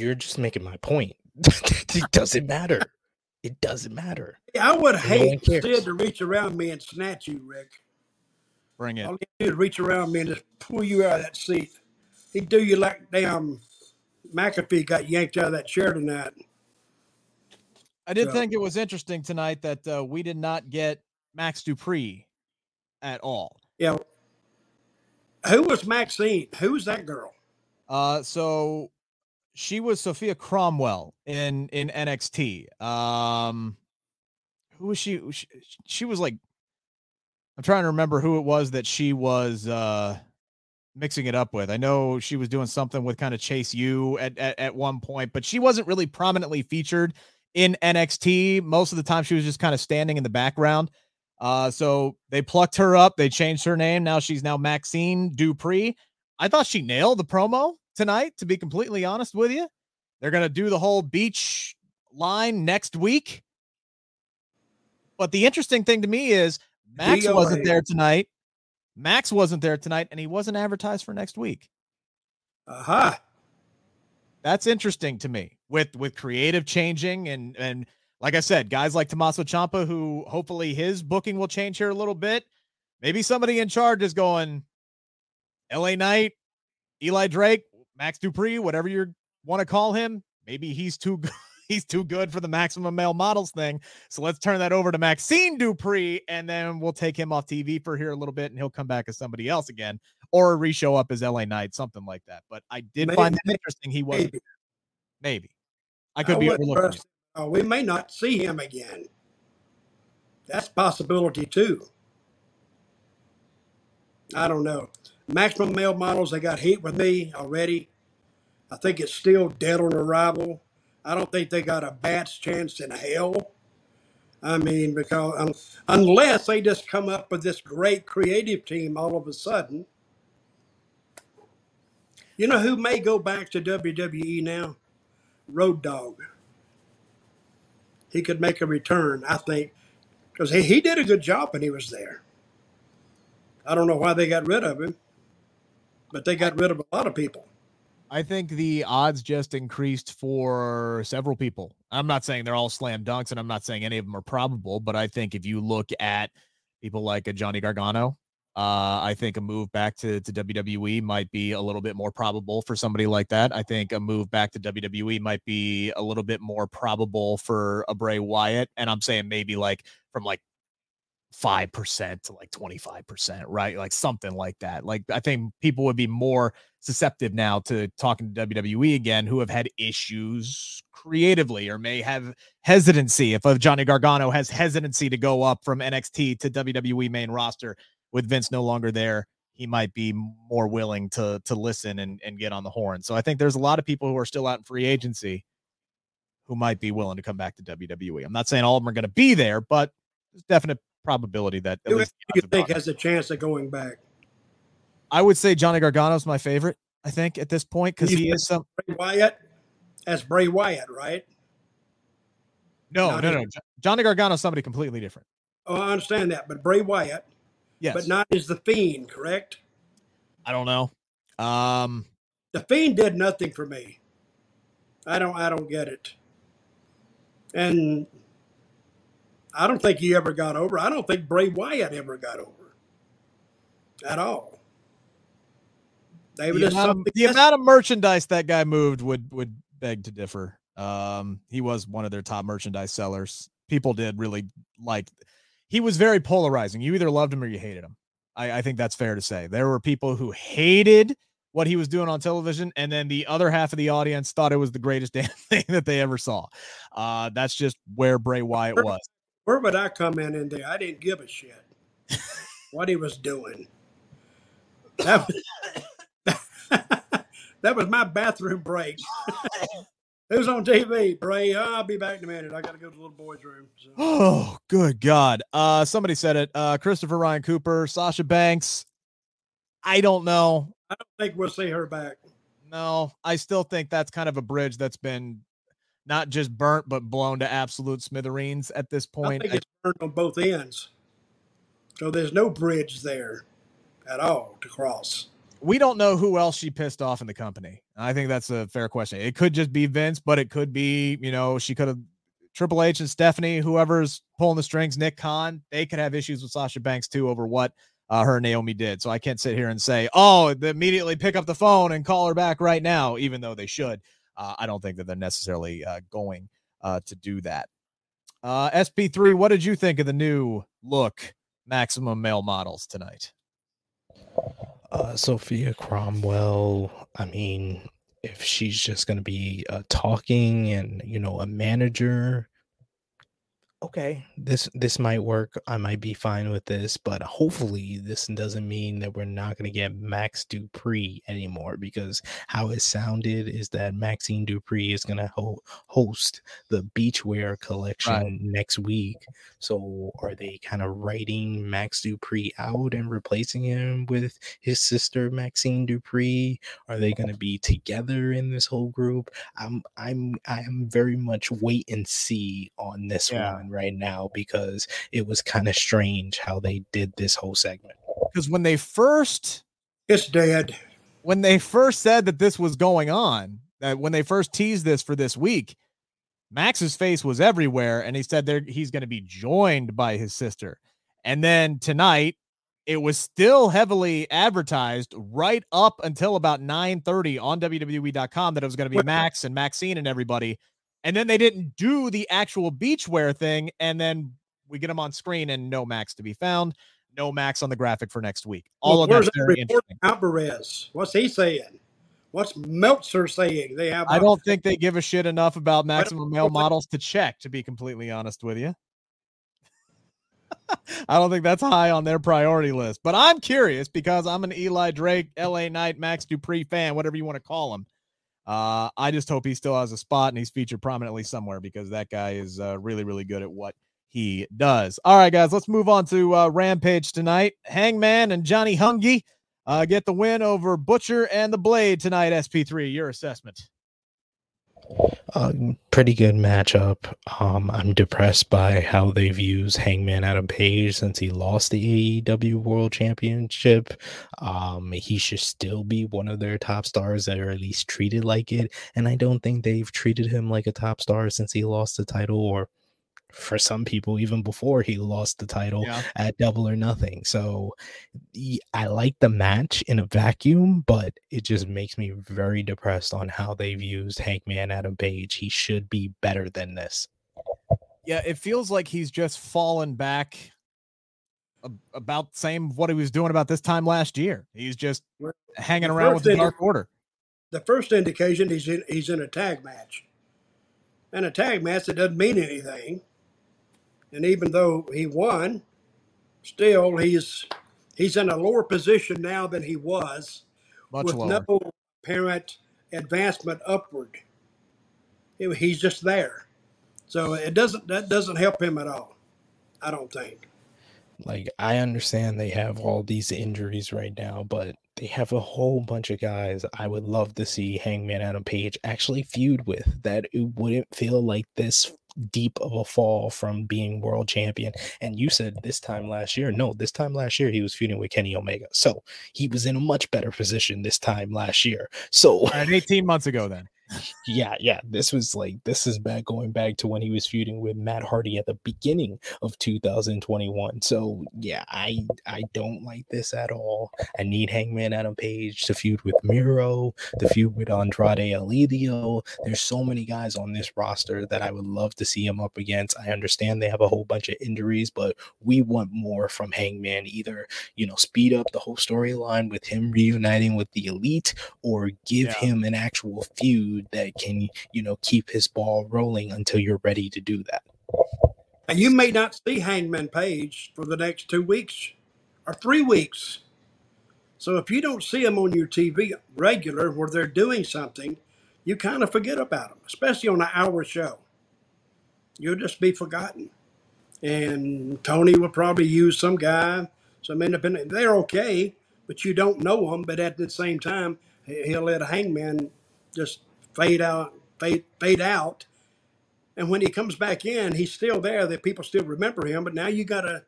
S4: You're just making my point. it doesn't matter. It doesn't matter.
S3: I would hate Sid to reach around me and snatch you, Rick.
S2: Bring it.
S3: All he do is reach around me and just pull you out of that seat. He'd do you like damn McAfee got yanked out of that chair tonight.
S2: I did so, think it was interesting tonight that uh, we did not get Max Dupree at all.
S3: Yeah. Who was Maxine? Who was that girl?
S2: Uh, so she was Sofia Cromwell in in NXT. Um, who was she? she? She was like, I'm trying to remember who it was that she was uh mixing it up with. I know she was doing something with kind of Chase U at, at at one point, but she wasn't really prominently featured in NXT. Most of the time, she was just kind of standing in the background. Uh, so they plucked her up. They changed her name. Now she's now Maxine Dupree. I thought she nailed the promo tonight, to be completely honest with you. They're going to do the whole beach line next week. But the interesting thing to me is Max wasn't there tonight. Max wasn't there tonight, and he wasn't advertised for next week.
S3: Aha. Uh-huh.
S2: That's interesting to me with with creative changing and and like I said, guys like Tommaso Ciampa, who hopefully his booking will change here a little bit. Maybe somebody in charge is going, LA Knight, Eli Drake, Max Dupree, whatever you want to call him, maybe he's too good. He's too good for the maximum male models thing. So let's turn that over to Maxine Dupree, and then we'll take him off TV for here a little bit, and he'll come back as somebody else again, or re-show up as LA Knight, something like that. But I did
S3: Maybe-
S2: find that interesting. He was
S3: Maybe.
S2: maybe. I could be
S3: wouldn't
S2: overlooking.
S3: trust- uh, we may not see him again. That's possibility too. I don't know. Maximum male models, they got heat with me already. I think it's still dead on arrival. I don't think they got a bat's chance in hell. I mean, because um, unless they just come up with this great creative team all of a sudden. You know who may go back to WWE now? Road Dog. He could make a return, I think, because he, he did a good job when he was there. I don't know why they got rid of him, but they got rid of a lot of people.
S2: I think the odds just increased for several people. I'm not saying they're all slam dunks, and I'm not saying any of them are probable, but I think if you look at people like a Johnny Gargano, uh, I think a move back to, to WWE might be a little bit more probable for somebody like that. I think a move back to WWE might be a little bit more probable for a Bray Wyatt, and I'm saying maybe like from like five percent to like 25 percent, right? Like something like that. Like I think people would be more susceptible now to talking to WWE again, who have had issues creatively or may have hesitancy. If Johnny Gargano has hesitancy to go up from NXT to WWE main roster with Vince no longer there, he might be more willing to to listen and, and get on the horn. So I think there's a lot of people who are still out in free agency who might be willing to come back to WWE. I'm not saying all of them are going to be there, but there's definite probability that at
S3: Who
S2: least
S3: you
S2: the odds have
S3: think has a chance of going back?
S2: I would say Johnny Gargano's my favorite. I think at this point because he is some.
S3: Bray Wyatt? That's Bray Wyatt, right?
S2: No,
S3: not
S2: no, no. Jo- Johnny Gargano's somebody completely different.
S3: Oh, I understand that, but Bray Wyatt,
S2: Yes,
S3: but not as the Fiend, correct?
S2: I don't know. Um,
S3: The Fiend did nothing for me. I don't. I don't get it. And I don't think he ever got over. I don't think Bray Wyatt ever got over at all. They were
S2: the,
S3: just
S2: amount the amount of merchandise that guy moved would would beg to differ. Um, he was one of their top merchandise sellers. People did really like. He was very polarizing. You either loved him or you hated him. I, I think that's fair to say. There were people who hated what he was doing on television, and then the other half of the audience thought it was the greatest damn thing that they ever saw. Uh, that's just where Bray Wyatt was.
S3: Where would I come in in there? I didn't give a shit what he was doing. That was, that was my bathroom break. Who's on TV? Bray. I'll be back in a minute. I got to go to the little boy's room. So.
S2: Oh, good God. Uh, somebody said it. Uh, Christopher Ryan Cooper, Sasha Banks. I don't know.
S3: I don't think we'll see her back.
S2: No, I still think that's kind of a bridge that's been not just burnt, but blown to absolute smithereens at this point. I think
S3: it's burned on both ends. So there's no bridge there at all to cross.
S2: we don't know who else she pissed off in the company. I think that's a fair question. It could just be Vince, but it could be, you know, she could have Triple H and Stephanie, whoever's pulling the strings, Nick Khan, they could have issues with Sasha Banks too over what uh, her Naomi did. So I can't sit here and say, oh, immediately pick up the phone and call her back right now, even though they should. Uh, I don't think that they're necessarily uh, going uh, to do that. Uh, SP3, what did you think of the new look maximum male models tonight?
S4: Uh, Sofia Cromwell. I mean, if she's just gonna be uh, talking and you know a manager, okay, this this might work. I might be fine with this, but hopefully this doesn't mean that we're not gonna get Max Dupree anymore. Because how it sounded is that Maxine Dupree is gonna ho- host the beachwear collection next week. So are they kind of writing Max Dupree out and replacing him with his sister Maxine Dupree? Are they going to be together in this whole group? I'm I'm I am very much wait and see on this
S2: Yeah.
S4: one right now because it was kind of strange how they did this whole segment.
S2: Because when they first
S3: It's dead.
S2: when they first said that this was going on, that when they first teased this for this week, Max's face was everywhere, and he said there he's going to be joined by his sister. And then tonight, it was still heavily advertised right up until about 9:30 on WWE.com that it was going to be Max and Maxine and everybody. And then they didn't do the actual beachwear thing. And then we get them on screen and no Max to be found. No Max on the graphic for next week. All well, of that's very interesting.
S3: Alvarez, what's he saying? What's Meltzer saying? They have.
S2: I don't think they give a shit enough about maximum male models to check. To be completely honest with you, I don't think that's high on their priority list. But I'm curious because I'm an Eli Drake, LA Knight, Max Dupree fan, whatever you want to call him. Uh, I just hope he still has a spot and he's featured prominently somewhere because that guy is uh, really, really good at what he does. All right, guys, let's move on to uh, Rampage tonight. Hangman and Johnny Hungee uh, get the win over Butcher and the Blade tonight. SP3, your assessment.
S4: Uh, pretty good matchup. Um, I'm depressed by how they've used Hangman Adam Page since he lost the AEW World Championship. Um, he should still be one of their top stars that are at least treated like it. And I don't think they've treated him like a top star since he lost the title or for some people even before he lost the title yeah. at double or nothing. So i like the match in a vacuum but it just makes me very depressed on how they've used hangman adam page he should be better than this.
S2: Yeah it feels like he's just fallen back about same what he was doing about this time last year. He's just hanging around with the dark order.
S3: the first indication he's in he's in a tag match. And a tag match that doesn't mean anything and even though he won, still he's he's in a lower position now than he was,
S2: Much
S3: with
S2: lower.
S3: no apparent advancement upward. He's just there, so it doesn't that doesn't help him at all. I don't think.
S4: like i understand they have all these injuries right now but they have a whole bunch of guys i would love to see hangman adam page actually feud with that it wouldn't feel like this deep of a fall from being world champion. And you said this time last year. No, this time last year he was feuding with Kenny Omega. So he was in a much better position this time last year. So
S2: 18 months ago then
S4: yeah, yeah. This was like this is back going back to when he was feuding with Matt Hardy at the beginning of 2021. So yeah, I I don't like this at all. I need Hangman Adam Page to feud with Miro, to feud with Andrade El Idolo. There's so many guys on this roster that I would love to see him up against. I understand they have a whole bunch of injuries, but we want more from Hangman. Either you know speed up the whole storyline with him reuniting with the Elite, or give yeah. him an actual feud that can, you know, keep his ball rolling until you're ready to do that.
S3: And you may not see Hangman Page for the next two weeks or three weeks. So if you don't see them on your TV regular where they're doing something, you kind of forget about them, especially on an hour show. You'll just be forgotten. And Tony will probably use some guy, some independent. They're okay, but you don't know them. But at the same time, he'll let a hangman just fade out, fade, fade out. And when he comes back in, he's still there. That people still remember him. But now you gotta,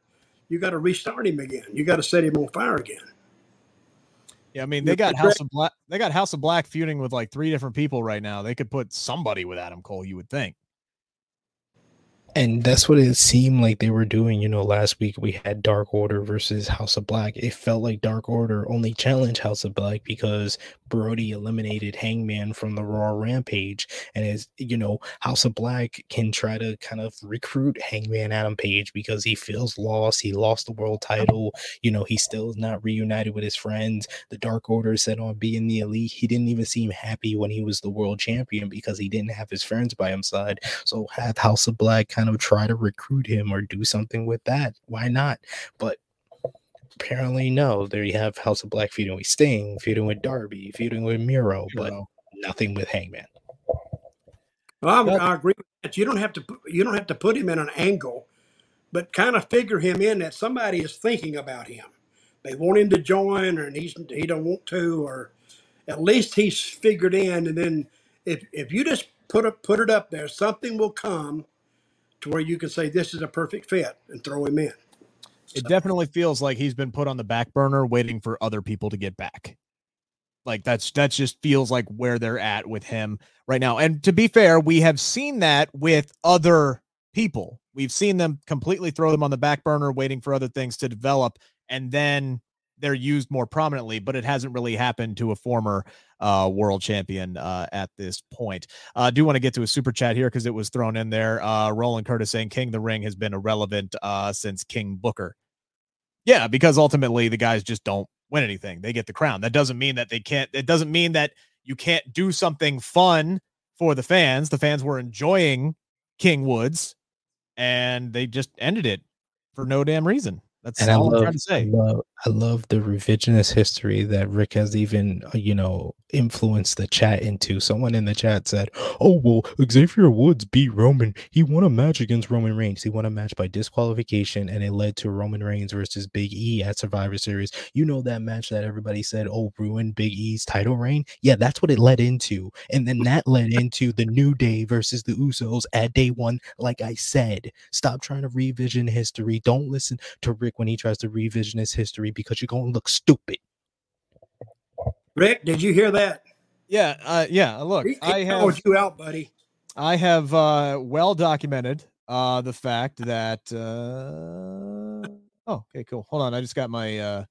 S3: you gotta restart him again. You gotta set him on fire again.
S2: Yeah, I mean they got House of Black. They got House of Black feuding with like three different people right now. They could put somebody with Adam Cole. You would think.
S4: And that's what it seemed like they were doing. You know, last week we had Dark Order versus House of Black. It felt like Dark Order only challenged House of Black because Brody eliminated Hangman from the Royal Rampage. And as you know, House of Black can try to kind of recruit Hangman Adam Page because he feels lost. He lost the world title. You know, he still is not reunited with his friends. The Dark Order said on being the elite, he didn't even seem happy when he was the world champion because he didn't have his friends by his side. So have House of Black kind kind of try to recruit him or do something with that. Why not? But apparently, no. There you have House of Black feuding with Sting, feuding with Darby, feuding with Miro, but nothing with Hangman.
S3: Well, I, I agree. That. You don't have to. You don't have to put him in an angle, but kind of figure him in that somebody is thinking about him. They want him to join, or he's he don't want to, or at least he's figured in. And then if if you just put it put it up there, something will come to where you can say this is a perfect fit and throw him in.
S2: It so. definitely feels like he's been put on the back burner waiting for other people to get back. Like that's that just feels like where they're at with him right now. And to be fair, we have seen that with other people. We've seen them completely throw them on the back burner waiting for other things to develop and then they're used more prominently, but it hasn't really happened to a former uh, world champion uh, at this point. I uh, do want to get to a super chat here because it was thrown in there. Uh, Roland Curtis saying King the Ring has been irrelevant uh, since King Booker. Yeah, because ultimately the guys just don't win anything. They get the crown. That doesn't mean that they can't. It doesn't mean that you can't do something fun for the fans. The fans were enjoying King Woods, and they just ended it for no damn reason. That's and all I am trying to say.
S4: I love, I love the revisionist history that Rick has even, uh, you know, influenced the chat into. Someone in the chat said, "Oh well, Xavier Woods beat Roman. He won a match against Roman Reigns. He won a match by disqualification, and it led to Roman Reigns versus Big E at Survivor Series. You know that match that everybody said, oh, ruined Big E's title reign. Yeah, that's what it led into, and then that led into the New Day versus the Usos at Day One. Like I said, stop trying to revision history. Don't listen to Rick when he tries to revision his history because you're going to look stupid.
S3: Rick, did you hear that?
S2: Yeah, uh, yeah. Look, he, I have
S3: you out, buddy.
S2: I have uh, well documented uh, the fact that. Uh, oh, okay, cool. Hold on, I just got my uh,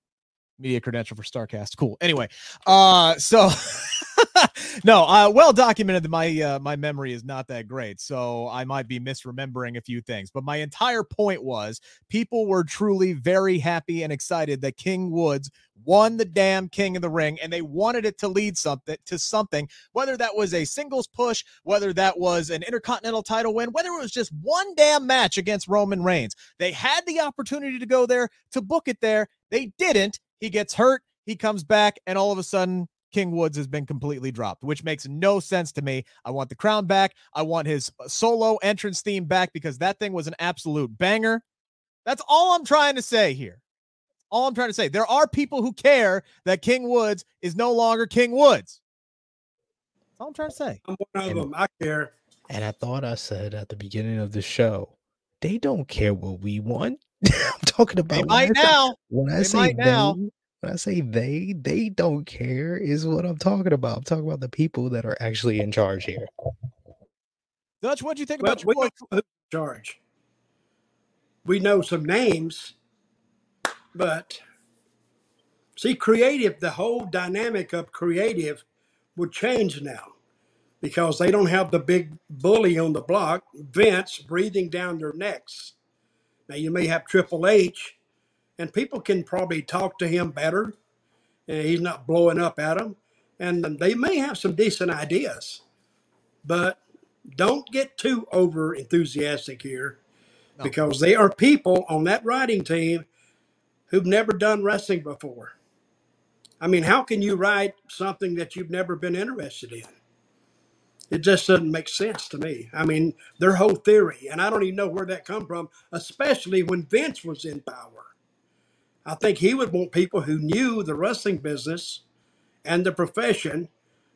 S2: media credential for Starcast. Cool. Anyway, uh, so no, uh, well documented that my uh, my memory is not that great, so I might be misremembering a few things. But my entire point was people were truly very happy and excited that King Woods won the damn King of the Ring, and they wanted it to lead something to something, whether that was a singles push, whether that was an intercontinental title win, whether it was just one damn match against Roman Reigns. They had the opportunity to go there to book it there. They didn't. He gets hurt. He comes back, and all of a sudden, King Woods has been completely dropped, which makes no sense to me. I want the crown back. I want his uh, solo entrance theme back because that thing was an absolute banger. That's all I'm trying to say here. All I'm trying to say. There are people who care that King Woods is no longer King Woods. That's all I'm trying to say.
S3: I'm one of and, them. I care.
S4: And I thought I said at the beginning of the show, they don't care what we want. I'm talking about
S2: they might now.
S4: When I
S2: they
S4: say they, now. When I say they, they don't care is what I'm talking about. I'm talking about the people that are actually in charge here.
S2: Dutch, what do you think well, about your boy?
S3: charge. We know some names, but see, creative, the whole dynamic of creative would change now because they don't have the big bully on the block, Vince, breathing down their necks. Now, you may have Triple H, and people can probably talk to him better. And he's not blowing up at them. And they may have some decent ideas, but don't get too over enthusiastic here no. because they are people on that writing team who've never done wrestling before. I mean, how can you write something that you've never been interested in? It just doesn't make sense to me. I mean, their whole theory, and I don't even know where that come from, especially when Vince was in power. I think he would want people who knew the wrestling business and the profession,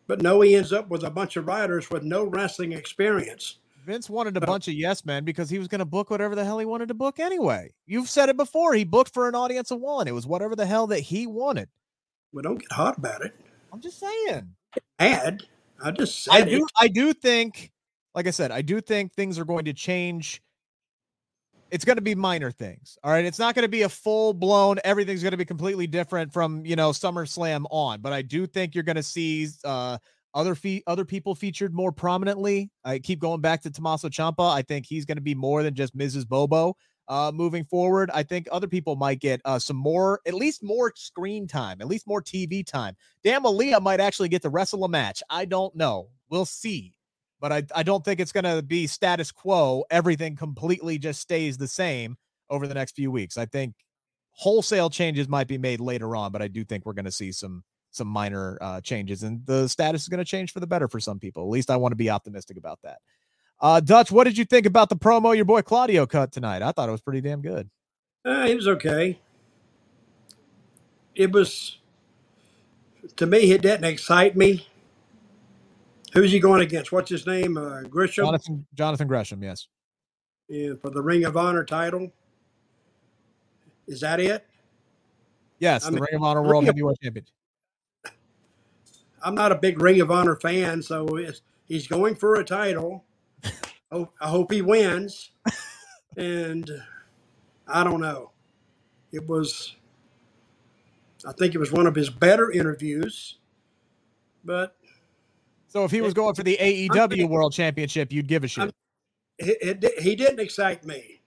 S3: but no, he ends up with a bunch of writers with no wrestling experience.
S2: Vince wanted a uh, bunch of yes men because he was going to book whatever the hell he wanted to book anyway. You've said it before. He booked for an audience of one. It was whatever the hell that he wanted.
S3: Well, don't get hot about it.
S2: I'm just saying.
S3: Add. I just said
S2: I do.
S3: it.
S2: I do think, like I said, I do think things are going to change it's going to be minor things. All right. It's not going to be a full blown, everything's going to be completely different from, you know, SummerSlam on. But I do think you're going to see uh, other fee- other people featured more prominently. I keep going back to Tommaso Ciampa. I think he's going to be more than just Mrs. Bobo uh, moving forward. I think other people might get uh, some more, at least more screen time, at least more TV time. Dan Malia might actually get to wrestle a match. I don't know. We'll see but I, I don't think it's going to be status quo. Everything completely just stays the same over the next few weeks. I think wholesale changes might be made later on, but I do think we're going to see some some minor uh, changes, and the status is going to change for the better for some people. At least I want to be optimistic about that. Uh, Dutch, what did you think about the promo your boy Claudio cut tonight? I thought it was pretty damn good.
S3: Uh, it was okay. It was to me. It didn't excite me Who's he going against? What's his name? Uh, Gresham.
S2: Jonathan Jonathan Gresham. Yes.
S3: Yeah, for the Ring of Honor title. Is that it?
S2: Yes, I the mean, Ring of Honor World Heavyweight Champion.
S3: I'm not a big Ring of Honor fan, so he's going for a title. Oh, I hope he wins. and I don't know. It was I think it was one of his better interviews. But
S2: So if he was going for the AEW World Championship, you'd give a shit.
S3: it, it, he didn't excite me.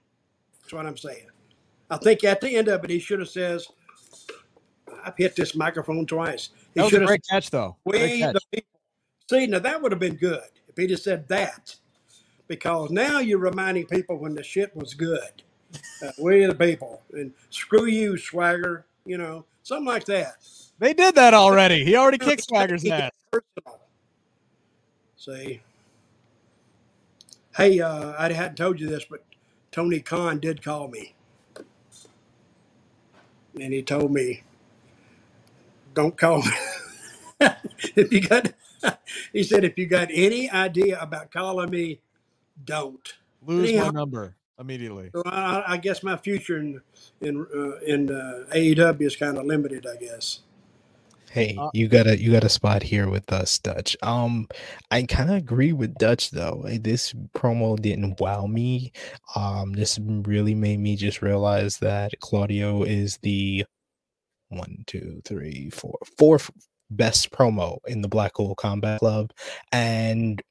S3: That's what I'm saying. I think at the end of it, he should have says, "I've hit this microphone twice." He
S2: That was
S3: should
S2: a
S3: have
S2: great catch, though. Great
S3: We
S2: catch.
S3: the people. See, now that would have been good if he just said that, because now you're reminding people when the shit was good. Uh, we the people, and screw you, Swagger. You know, something like that.
S2: They did that already. He already kicked Swagger's ass.
S3: Personal. See. Hey, uh, I hadn't told you this, but Tony Khan did call me, and he told me, "Don't call me." if you got, he said, if you got any idea about calling me, don't.
S2: Lose my number immediately.
S3: So I, I guess my future in in uh, in uh, AEW is kind of limited. I guess.
S4: Hey,
S2: Uh,
S4: you got a you got a spot here with us, Dutch. Um, I kind of agree with Dutch though. This promo didn't wow me. Um, this really made me just realize that Claudio is the one, two, three, four, fourth best promo in the Blackpool Combat Club, and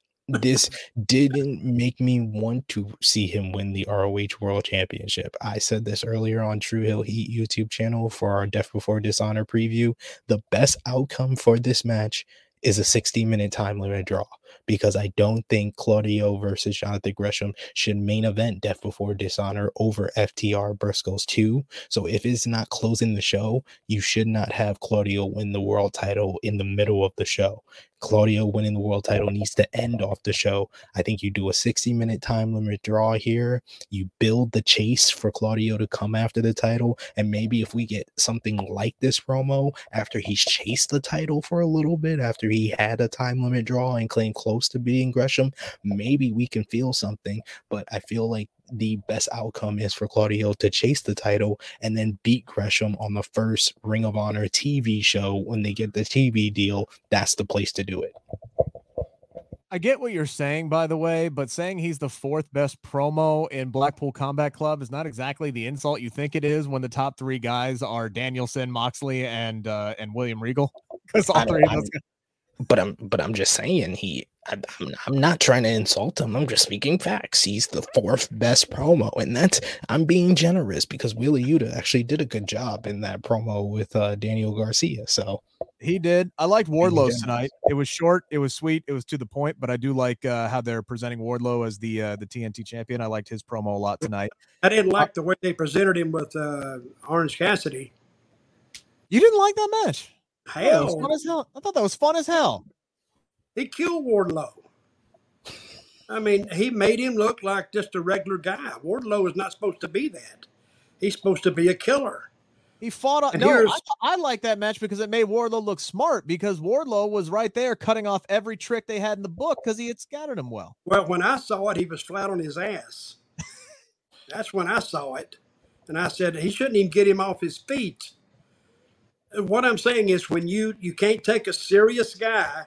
S4: this didn't make me want to see him win the ROH World Championship. I said this earlier on True Hill Heat YouTube channel for our Death Before Dishonor preview. The best outcome for this match is a 60 minute time limit draw because I don't think Claudio versus Jonathan Gresham should main event Death Before Dishonor over FTR Briscoes 2. So if it's not closing the show, you should not have Claudio win the world title in the middle of the show. Claudio winning the world title needs to end off the show. I think you do a 60 minute time limit draw here. You build the chase for Claudio to come after the title. And maybe if we get something like this promo after he's chased the title for a little bit, after he had a time limit draw and claimed close to beating Gresham, maybe we can feel something. But I feel like the best outcome is for Claudio to chase the title and then beat Gresham on the first Ring of Honor TV show when they get the TV deal. That's the place to do it.
S2: I get what you're saying, by the way, but saying he's the fourth best promo in Blackpool Combat Club is not exactly the insult you think it is when the top three guys are Danielson, Moxley, and uh, and William Regal. Because all three of those guys.
S4: But I'm but I'm just saying he I, I'm I'm not trying to insult him. I'm just speaking facts. He's the fourth best promo, and that's I'm being generous because Wheeler Yuta actually did a good job in that promo with uh, Daniel Garcia. So
S2: He did. I liked
S4: Being
S2: Wardlow's tonight. It was short, it was sweet, it was to the point, but I do like uh, how they're presenting Wardlow as the uh, the TNT champion. I liked his promo a lot tonight.
S3: I didn't like the way they presented him with uh, Orange Cassidy.
S2: You didn't like that match?
S3: Hell,
S2: fun as hell. I thought that was fun as hell.
S3: he killed Wardlow. I mean, he made him look like just a regular guy. Wardlow is not supposed to be that. He's supposed to be a killer.
S2: He fought on. No, I, I like that match because it made Wardlow look smart because Wardlow was right there cutting off every trick they had in the book because he had scattered him well.
S3: Well, when I saw it, he was flat on his ass. That's when I saw it. And I said, he shouldn't even get him off his feet. What I'm saying is when you you can't take a serious guy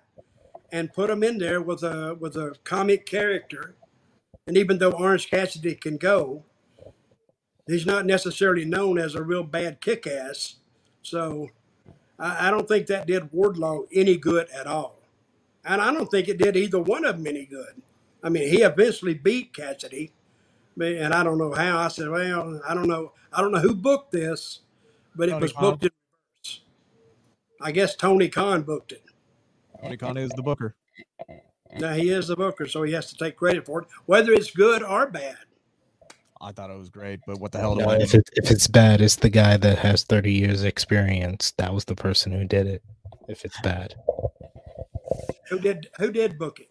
S3: and put him in there with a with a comic character, and even though Orange Cassidy can go, he's not necessarily known as a real bad kick ass. So I, I don't think that did Wardlow any good at all. And I don't think it did either one of them any good. I mean, he eventually beat Cassidy, and I don't know how. I said, well, I don't know. I don't know who booked this, but it
S2: Tony
S3: was
S2: Khan.
S3: booked in. I guess Tony Khan booked it.
S2: Tony Khan is the booker.
S3: Now he is the booker, so he has to take credit for it, whether it's good or bad.
S2: I thought it was great, but what the hell do
S4: no,
S2: I
S4: if it, if it's bad, it's the guy that has 30 years experience. That was the person who did it. If it's bad.
S3: Who did who did book it?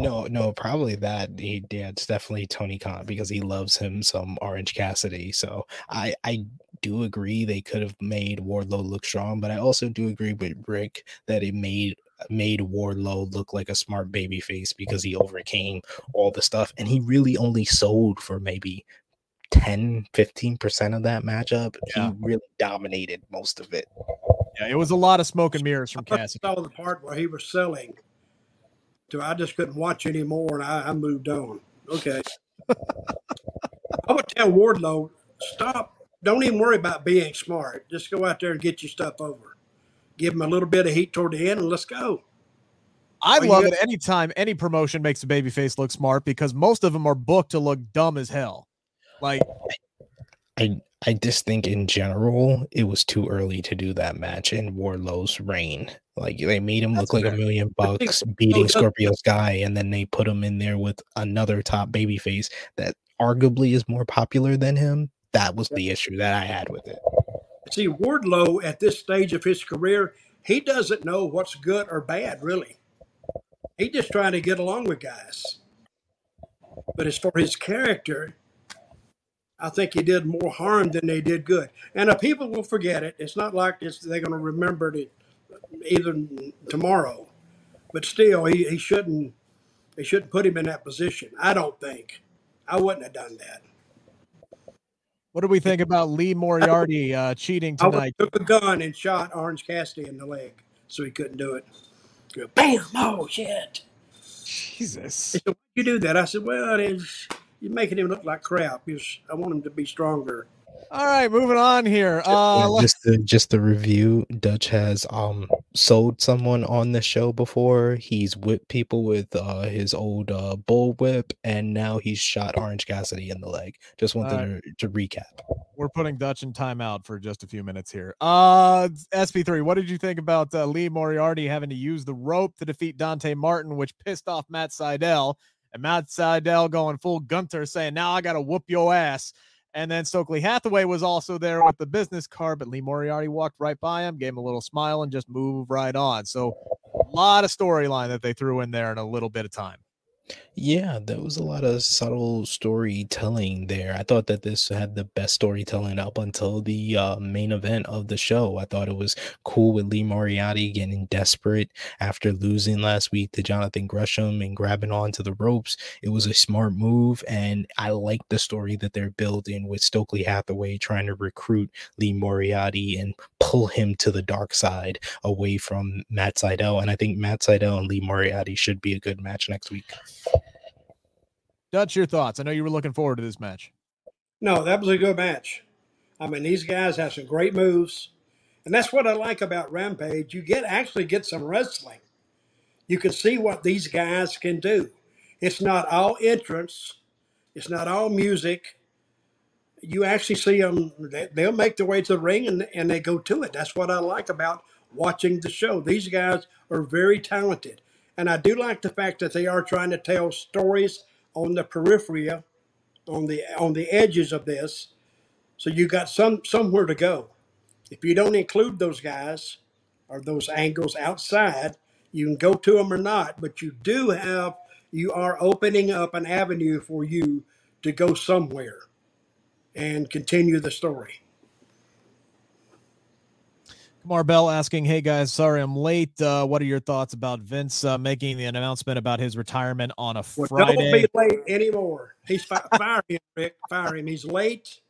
S4: No, no, probably that. He, yeah, it's definitely Tony Khan because he loves him some Orange Cassidy. So I, I do agree they could have made Wardlow look strong, but I also do agree with Rick that it made made Wardlow look like a smart baby face because he overcame all the stuff and he really only sold for maybe 10 15% of that matchup.
S2: Yeah.
S4: He really dominated most of it.
S2: Yeah, it was a lot of smoke and mirrors from
S3: I saw the part where he was selling. So I just couldn't watch anymore, and I, I moved on. Okay. I would tell Wardlow, stop don't even worry about being smart. Just go out there and get your stuff over. Give them a little bit of heat toward the end, and let's go.
S2: I
S3: Are
S2: love
S3: gonna-
S2: it anytime any promotion makes a babyface look smart because most of them are booked to look dumb as hell. Like
S4: I I just think in general it was too early to do that match in Wardlow's reign. Like they made him
S3: That's
S4: look like a million bucks beating
S3: doesn't-
S4: Scorpio Sky, and then they put him in there with another top babyface that arguably is more popular than him. That was the issue that I had with it.
S3: See, Wardlow at this stage of his career, he doesn't know what's good or bad, really. He's just trying to get along with guys. But as for his character, I think he did more harm than they did good. And the people will forget it. It's not like it's, they're going to remember it even tomorrow. But still, he, he shouldn't they shouldn't put him in that position. I don't think. I wouldn't have done that.
S2: What do we think about Lee Moriarty uh, cheating tonight?
S3: have took a gun and shot Orange Cassidy in the leg so he couldn't do it. Go, Bam! Oh shit!
S2: Jesus.
S3: Said, Why'd you do that? I said, Well, it's, you're making him look like crap. He's, I want him to be stronger.
S2: All right, moving on here. Uh, let's-
S4: just the just the review. Dutch has um sold someone on the show before. He's whipped people with uh his old uh bull whip, and now he's shot Orange Cassidy in the leg. Just wanted to, to recap.
S2: we're putting Dutch in timeout for just a few minutes here. Uh, SP3, what did you think about uh, Lee Moriarty having to use the rope to defeat Dante Martin, which pissed off Matt Sydal, and Matt Sydal going full Gunther saying, "Now I got to whoop your ass." And then Stokely Hathaway was also there with the business card, but Lee Moriarty walked right by him, gave him a little smile, and just moved right on. So, a lot of storyline that they threw in there in a little bit of time.
S4: Yeah, there was a lot of subtle storytelling there. I thought that this had the best storytelling up until the uh, main event of the show. I thought it was cool with Lee Moriarty getting desperate after losing last week to Jonathan Gresham and grabbing onto the ropes. It was a smart move, and I like the story that they're building with Stokely Hathaway trying to recruit Lee Moriarty and pull him to the dark side away from Matt Sydal. And I think Matt Sydal and Lee Moriarty should be a good match next week.
S2: Dutch, your thoughts? I know you were looking forward to this match.
S3: No, that was a good match. I mean, these guys have some great moves. And that's what I like about Rampage. You get actually get some wrestling. You can see what these guys can do. It's not all entrance. It's not all music. You actually see them. They'll make their way to the ring and, and they go to it. That's what I like about watching the show. These guys are very talented, and I do like the fact that they are trying to tell stories on the periphery, on the on the edges of this. So you got some somewhere to go. If you don't include those guys or those angles outside, you can go to them or not, but you do have you are opening up an avenue for you to go somewhere and continue the story.
S2: Kamar Bell asking, "Hey guys, sorry I'm late. Uh, what are your thoughts about Vince uh, making the announcement about his retirement on a
S3: Well, don't
S2: Friday?"
S3: be late anymore. He's fi- fire him, Rick. Fire him. He's late.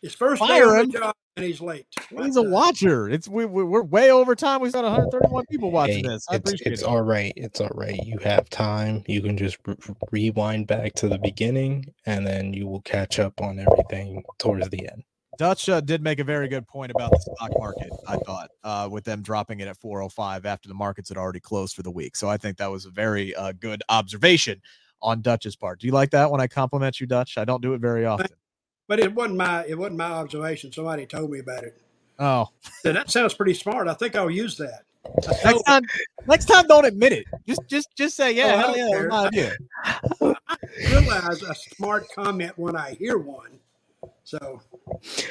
S3: His first day
S2: Fire
S3: on
S2: him?
S3: the job, and he's late. What
S2: He's a
S3: the-
S2: watcher. It's we, we we're way over time. We've got 131 people watching
S4: Hey,
S2: this. I
S4: it's
S2: appreciate
S4: it's
S2: it.
S4: all right. It's all right. You have time. You can just re- rewind back to the beginning, and then you will catch up on everything towards the end.
S2: Dutch uh, did make a very good point about the stock market. I thought uh, with them dropping it at 405 after the markets had already closed for the week. So I think that was a very uh, good observation on Dutch's part. Do you like that when I compliment you, Dutch? I don't do it very often.
S3: But it wasn't my it wasn't my observation. Somebody told me about it.
S2: Oh,
S3: Said, that sounds pretty smart. I think I'll use that.
S2: Next time, next time, don't admit it. Just, just, just say, yeah,
S3: Oh, I
S2: hell yeah, it was my idea.
S3: realize a smart comment when I hear one. So,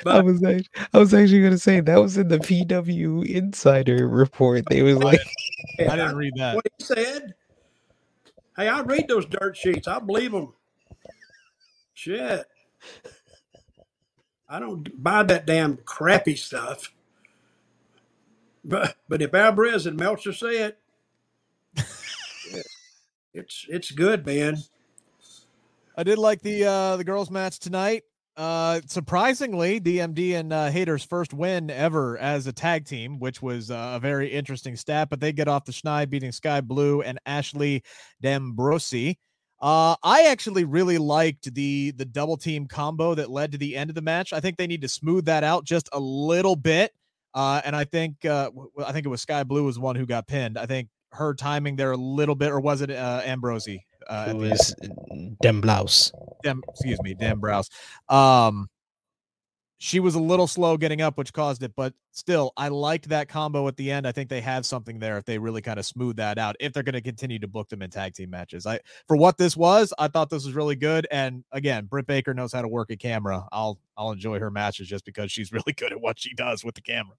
S4: I was actually, I was actually gonna say that was in the PW Insider report. They was like,
S2: I didn't read that.
S3: what he said. Hey, I read those dirt sheets. I believe them. Shit. I don't buy that damn crappy stuff. But but if Alvarez and Meltzer say it, yeah, it's it's good, man.
S2: I did like the uh the girls match tonight. Uh surprisingly, DMD and uh Hayter's first win ever as a tag team, which was uh, a very interesting stat, but they get off the schneid beating Skye Blue and Ashley D'Amboise. Uh, I actually really liked the the double team combo that led to the end of the match. I think they need to smooth that out just a little bit. Uh, and I think uh, I think it was Skye Blue was one who got pinned. I think her timing there a little bit, or was it uh, Ambrosie?
S4: Uh, it was Dem Blouse.
S2: Dem, excuse me, Dem Blouse. Um, she was a little slow getting up, which caused it. But still, I liked that combo at the end. I think they have something there if they really kind of smooth that out. If they're going to continue to book them in tag team matches, I for what this was, I thought this was really good. And again, Britt Baker knows how to work a camera. I'll I'll enjoy her matches just because she's really good at what she does with the camera.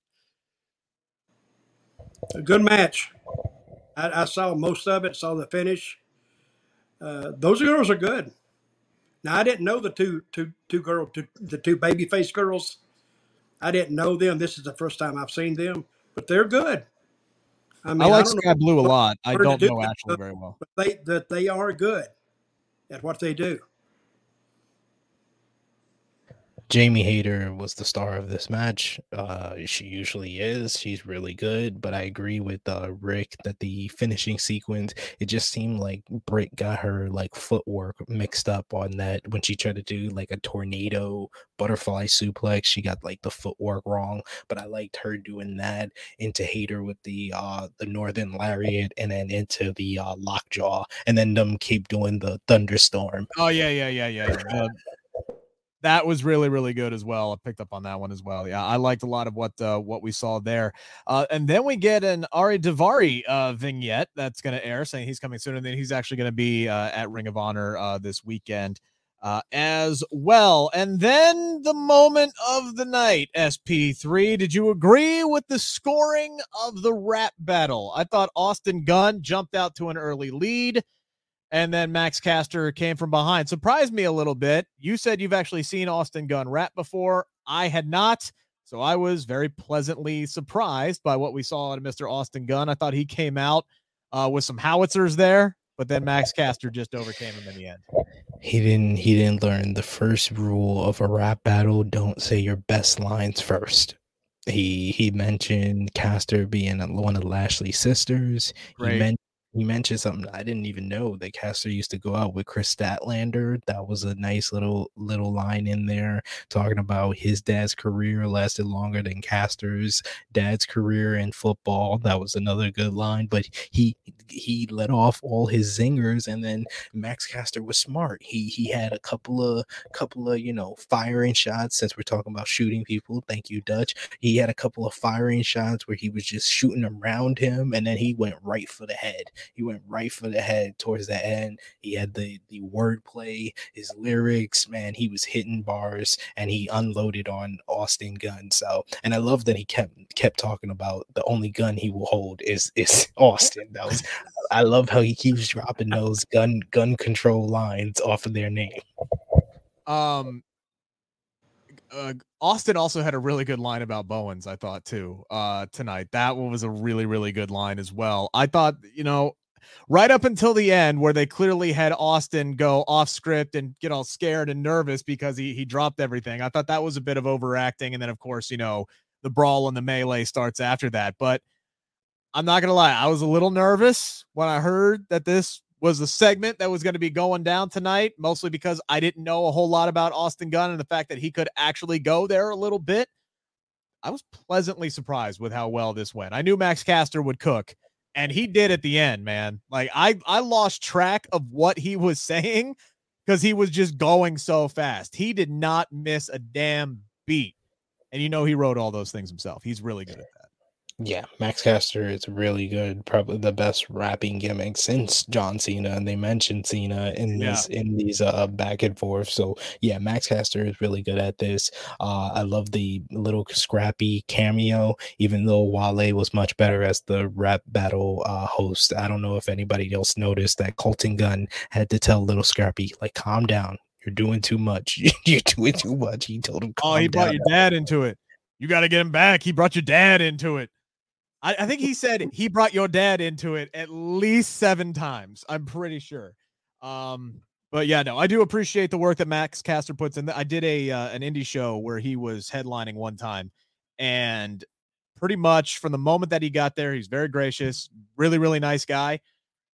S3: A good match. I, I saw most of it. Saw the finish. Uh, those girls are good. Now I didn't know the two two two girl two, the two baby face girls. I didn't know them. This is the first time I've seen them, but they're good.
S2: I mean, I like I Skye Blue a lot. I don't do know actually very well,
S3: but they that they are good at what they do.
S4: Jamie Hayter was the star of this match. Uh, she usually is. She's really good. But I agree with uh, Rick that the finishing sequence, it just seemed like Britt got her like footwork mixed up on that when she tried to do like a tornado butterfly suplex. She got like the footwork wrong. But I liked her doing that into Hayter with the uh the Northern Lariat and then into the uh, lockjaw, and then them keep doing the thunderstorm.
S2: Oh yeah, yeah, yeah, yeah. yeah that was really really good as well. I picked up on that one as well. Yeah, I liked a lot of what uh, what we saw there. Uh, and then we get an Ari Daivari uh, vignette that's going to air, saying he's coming soon, and then he's actually going to be uh, at Ring of Honor uh, this weekend uh, as well. And then the moment of the night, SP3. Did you agree with the scoring of the rap battle? I thought Austin Gunn jumped out to an early lead and then Max Caster came from behind. Surprised me a little bit. You said you've actually seen Austin Gunn rap before. I had not. So I was very pleasantly surprised by what we saw out of Mr. Austin Gunn. I thought he came out uh, with some howitzers there, but then Max Caster just overcame him in the end.
S4: He didn't he didn't learn the first rule of a rap battle, don't say your best lines first. He he mentioned Caster being one of Lashley's sisters. Great. He mentioned you mentioned something I didn't even know that Caster used to go out with Kris Statlander. That was a nice little little line in there talking about his dad's career lasted longer than Caster's dad's career in football. That was another good line. But he he let off all his zingers, and then Max Caster was smart. He he had a couple of couple of you know firing shots. Since we're talking about shooting people, thank you, Dutch. He had a couple of firing shots where he was just shooting around him, and then he went right for the head he went right for the head towards the end. He had the the wordplay, his lyrics, man. He was hitting bars and he unloaded on Austin Gunn. So, and I love that he kept kept talking about the only gun he will hold is is Austin. That was I love how he keeps dropping those gun gun control lines off of their name.
S2: Um, uh, Austin also had a really good line about Bowens, I thought too, uh, tonight. That one was a really, really good line as well. I thought, you know, right up until the end where they clearly had Austin go off script and get all scared and nervous because he he dropped everything. I thought that was a bit of overacting and then of course, you know, the brawl and the melee starts after that. But I'm not to lie, I was a little nervous when I heard that this was the segment that was going to be going down tonight, mostly because I didn't know a whole lot about Austin Gunn and the fact that he could actually go there a little bit. I was pleasantly surprised with how well this went. I knew Max Caster would cook, and he did at the end, man. Like I I lost track of what he was saying because he was just going so fast. He did not miss a damn beat. And you know he wrote all those things himself. He's really good.
S4: Yeah, Max Caster is really good. Probably the best rapping gimmick since John Cena, and they mentioned Cena in yeah. this in these uh back and forth. So yeah, Max Caster is really good at this. Uh, I love the Lil Scrappy cameo, even though Wale was much better as the rap battle uh, host. I don't know if anybody else noticed that Colton Gunn had to tell Lil Scrappy like, "Calm down, you're doing too much. you're doing too much." He told him.
S2: oh, he brought your dad into it. You got to get him back. He brought your dad into it. I, I think he said he brought your dad into it at least seven times. I'm pretty sure. Um, but yeah, no, I do appreciate the work that Max Caster puts in. I did a uh, an indie show where he was headlining one time, and pretty much from the moment that he got there, he's very gracious, really really nice guy.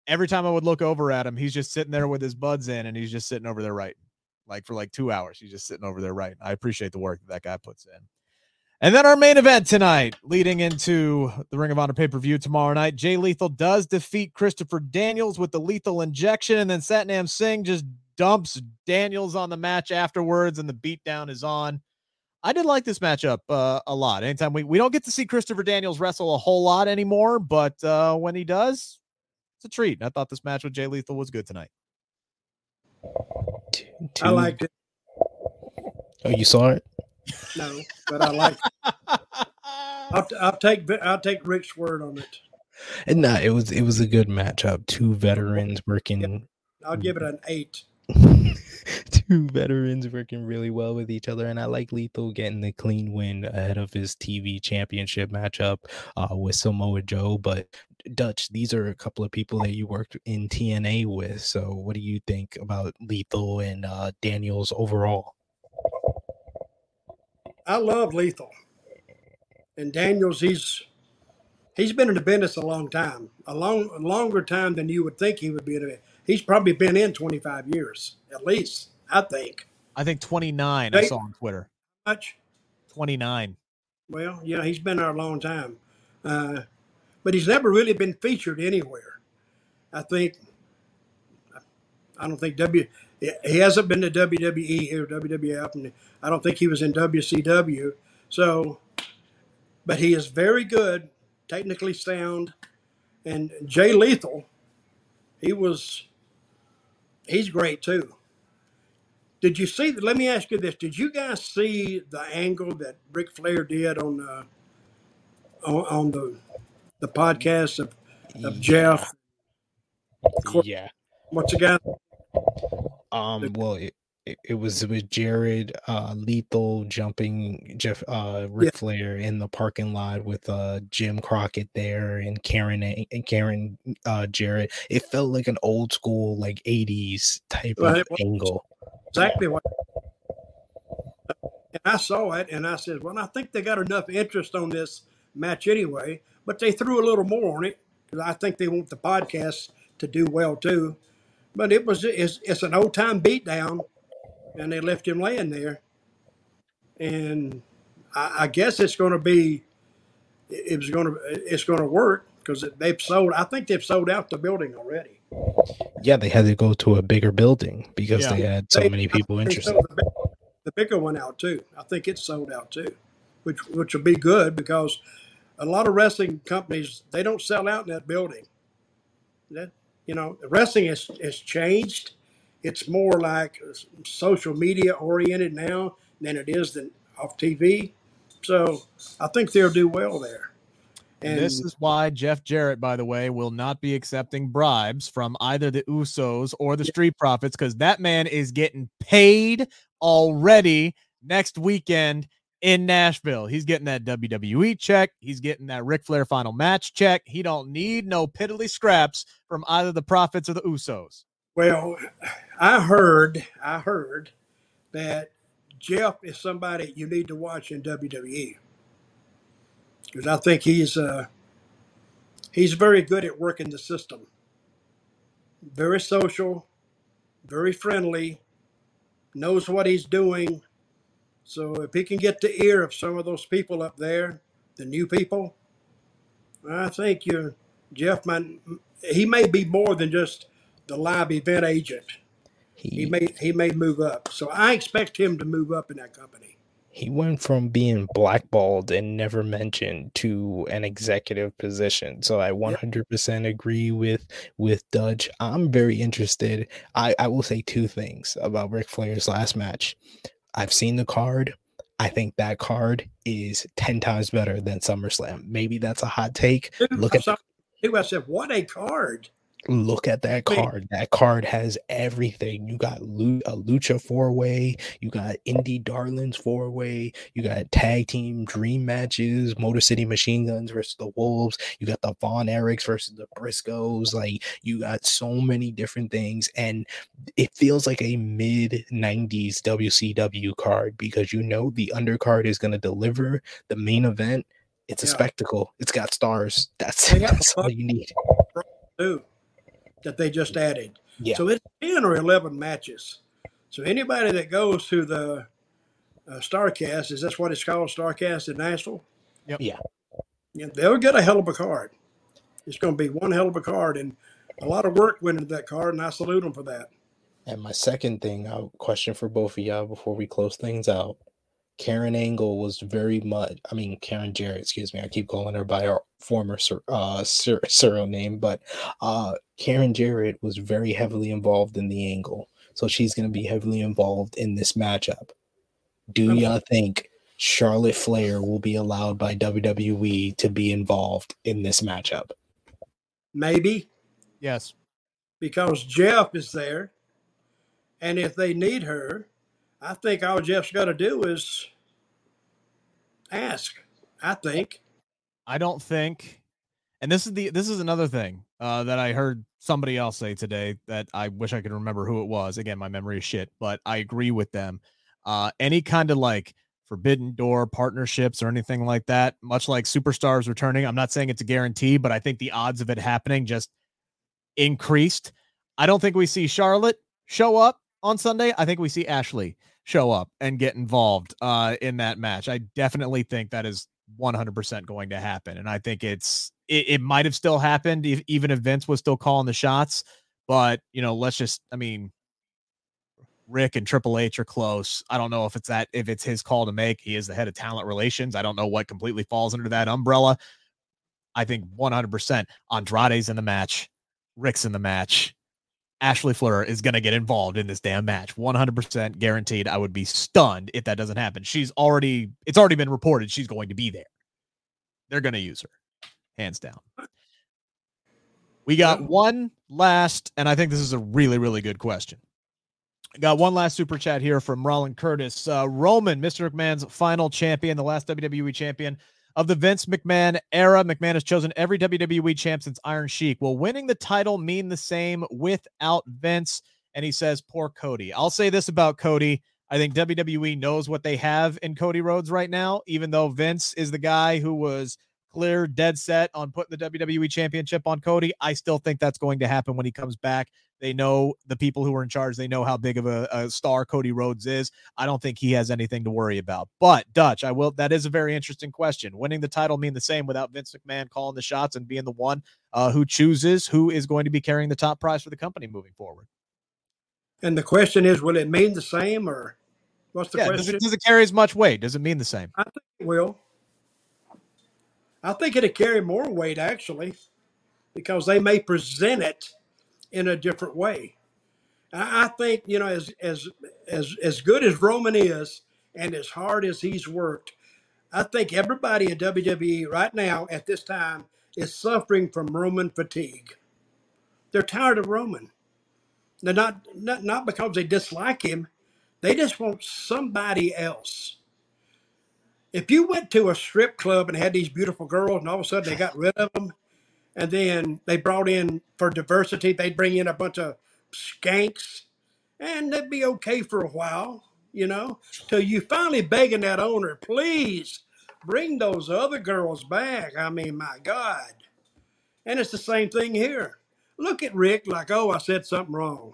S2: every time I would look over at him, he's just sitting there with his buds in, and he's just sitting over there writing, like for like two hours. He's just sitting over there writing. I appreciate the work that that guy puts in. And then our main event tonight, leading into the Ring of Honor pay per view tomorrow night, Jay Lethal does defeat Christopher Daniels with the lethal injection, and then Satnam Singh just dumps Daniels on the match afterwards, and the beatdown is on. I did like this matchup uh, a lot. Anytime we we don't get to see Christopher Daniels wrestle a whole lot anymore, but uh, when he does, it's a treat. I thought this match with Jay Lethal was good tonight.
S3: Two, two. I liked it.
S4: Oh, you saw it?
S3: No, but I like. I'll, I'll take I'll take Rick's word on it.
S4: And no, it was it was a good matchup. Two veterans working.
S3: I'll give it an eight.
S4: Two veterans working really well with each other, and I like Lethal getting the clean win ahead of his TV championship matchup uh, with Samoa Joe. But Dutch, these are a couple of people that you worked in TNA with. So, what do you think about Lethal and uh, Daniels overall?
S3: I love Lethal. And Daniels, he's he's been in the business a long time, a long longer time than you would think he would be in it. He's probably been in 25 years at least, I think.
S2: I think 29. I saw on Twitter.
S3: Much?
S2: 29.
S3: Well, yeah, he's been there a long time, uh, but he's never really been featured anywhere. I think. I don't think W. He hasn't been to WWE or WWF, and I don't think he was in WCW. So, but he is very good, technically sound, and Jay Lethal, he was, he's great too. Did you see? Let me ask you this: Did you guys see the angle that Ric Flair did on the on, on the the podcast of, of Jeff?
S4: Yeah.
S3: What's the guy?
S4: Um, well, it, it, it was with Jarrett uh, Lethal jumping Jeff uh, Ric yeah. Flair in the parking lot with uh, Jim Crockett there and Karen and Karen uh, Jarrett. It felt like an old school like '80s type of angle.
S3: Exactly what. And I saw it and I said, "Well, I think they got enough interest on this match anyway." But they threw a little more on it because I think they want the podcast to do well too. But it was it's, it's an old time beatdown, and they left him laying there. And I, I guess it's going to be it was going to it's going to work because they've sold. I think they've sold out the building already.
S4: Yeah, they had to go to a bigger building because yeah. they had so they, many people interested.
S3: The, the bigger one out too. I think it's sold out too, which which will be good because a lot of wrestling companies they don't sell out in that building. That you know, the wrestling has, has changed. It's more like social media oriented now than it is than off TV. So I think they'll do well there.
S2: And this is why Jeff Jarrett, by the way, will not be accepting bribes from either the Usos or the Street Profits because that man is getting paid already next weekend in Nashville. He's getting that WWE check. He's getting that Ric Flair final match check. He don't need no piddly scraps from either the Profits or the Usos.
S3: Well, I heard, I heard that Jeff is somebody you need to watch in WWE because I think he's uh, he's very good at working the system. Very social, very friendly, knows what he's doing so if he can get the ear of some of those people up there, the new people, I think you, Jeff, might, he may be more than just the live event agent. He, he may he may move up. So I expect him to move up in that company.
S4: He went from being blackballed and never mentioned to an executive position. So I 100% agree with with Dutch. I'm very interested. I, I will say two things about Ric Flair's last match. I've seen the card. I think that card is 10 times better than SummerSlam. Maybe that's a hot take. Look at the,
S3: I said, what a card.
S4: Look at that card. That card has everything. You got a uh, Lucha four way. You got Indie Darlings four way. You got tag team dream matches. Motor City Machine Guns versus the Wolves. You got the Von Erichs versus the Briscoes. Like you got so many different things, and it feels like a mid '90s WCW card because you know the undercard is going to deliver the main event. It's a yeah. spectacle. It's got stars. That's, that's all you need.
S3: Dude that they just added.
S4: Yeah.
S3: So it's 10 or 11 matches. So anybody that goes to the uh, Starrcast, is that what it's called, Starrcast in Nashville?
S2: Yep.
S4: Yeah.
S3: Yeah, they'll get a hell of a card. It's going to be one hell of a card, and a lot of work went into that card, and I salute them for that.
S4: And my second thing, I'll question for both of y'all before we close things out. Karen Angle was very much, I mean, Karen Jarrett, excuse me. I keep calling her by her former uh, sur- serial name, but uh, Karen Jarrett was very heavily involved in the angle. So she's going to be heavily involved in this matchup. Do
S3: Okay.
S4: y'all think Charlotte Flair will be allowed by WWE to be involved in this matchup?
S3: Maybe
S2: Yes.
S3: because Jeff is there, and if they need her, I think all Jeff's got to do is ask. I think.
S2: I don't think, and this is the this is another thing uh, that I heard somebody else say today that I wish I could remember who it was. Again, my memory is shit, but I agree with them. Uh, any kind of like forbidden door partnerships or anything like that, much like superstars returning. I'm not saying it's a guarantee, but I think the odds of it happening just increased. I don't think we see Charlotte show up on Sunday. I think we see Ashley show up and get involved uh, in that match. I definitely think that is 100% going to happen. And I think it's, it, it might have still happened if, even if Vince was still calling the shots. But, you know, let's just, I mean, Rick and Triple H are close. I don't know if it's that, if it's his call to make. He is the head of talent relations. I don't know what completely falls under that umbrella. I think 100% Andrade's in the match, Rick's in the match. Ashley Fliehr is going to get involved in this damn match. 100% guaranteed. I would be stunned if that doesn't happen. She's already, it's already been reported she's going to be there. They're going to use her, hands down. We got one last, and I think this is a really, really good question. Got one last super chat here from Roland Curtis. Uh, Roman, Mr. McMahon's final champion, the last WWE champion of the Vince McMahon era. McMahon has chosen every WWE champ since Iron Sheik. Will winning the title mean the same without Vince? And he says, poor Cody. I'll say this about Cody. I think WWE knows what they have in Cody Rhodes right now, even though Vince is the guy who was clear, dead set on putting the WWE championship on Cody. I still think that's going to happen when he comes back. They know the people who are in charge. They know how big of a, a, star Cody Rhodes is. I don't think he has anything to worry about. But Dutch, I will. That is a very interesting question. Winning the title mean the same without Vince McMahon calling the shots and being the one uh, who chooses who is going to be carrying the top prize for the company moving forward.
S3: And the question is, will it mean the same, or what's the
S2: yeah,
S3: question?
S2: Does it, does it carry as much weight? Does it mean the same?
S3: I think it will. I think it'll carry more weight actually, because they may present it in a different way. I I think you know, as as as as good as Roman is, and as hard as he's worked, I think everybody in WWE right now at this time is suffering from Roman fatigue. They're tired of Roman. They're not not not because they dislike him. They just want somebody else. If you went to a strip club and had these beautiful girls, and all of a sudden they got rid of them, and then they brought in for diversity, they'd bring in a bunch of skanks, and they'd be okay for a while, you know, till you finally begging that owner, please bring those other girls back. I mean, my God. And it's the same thing here. Look at Rick like, oh, I said something wrong.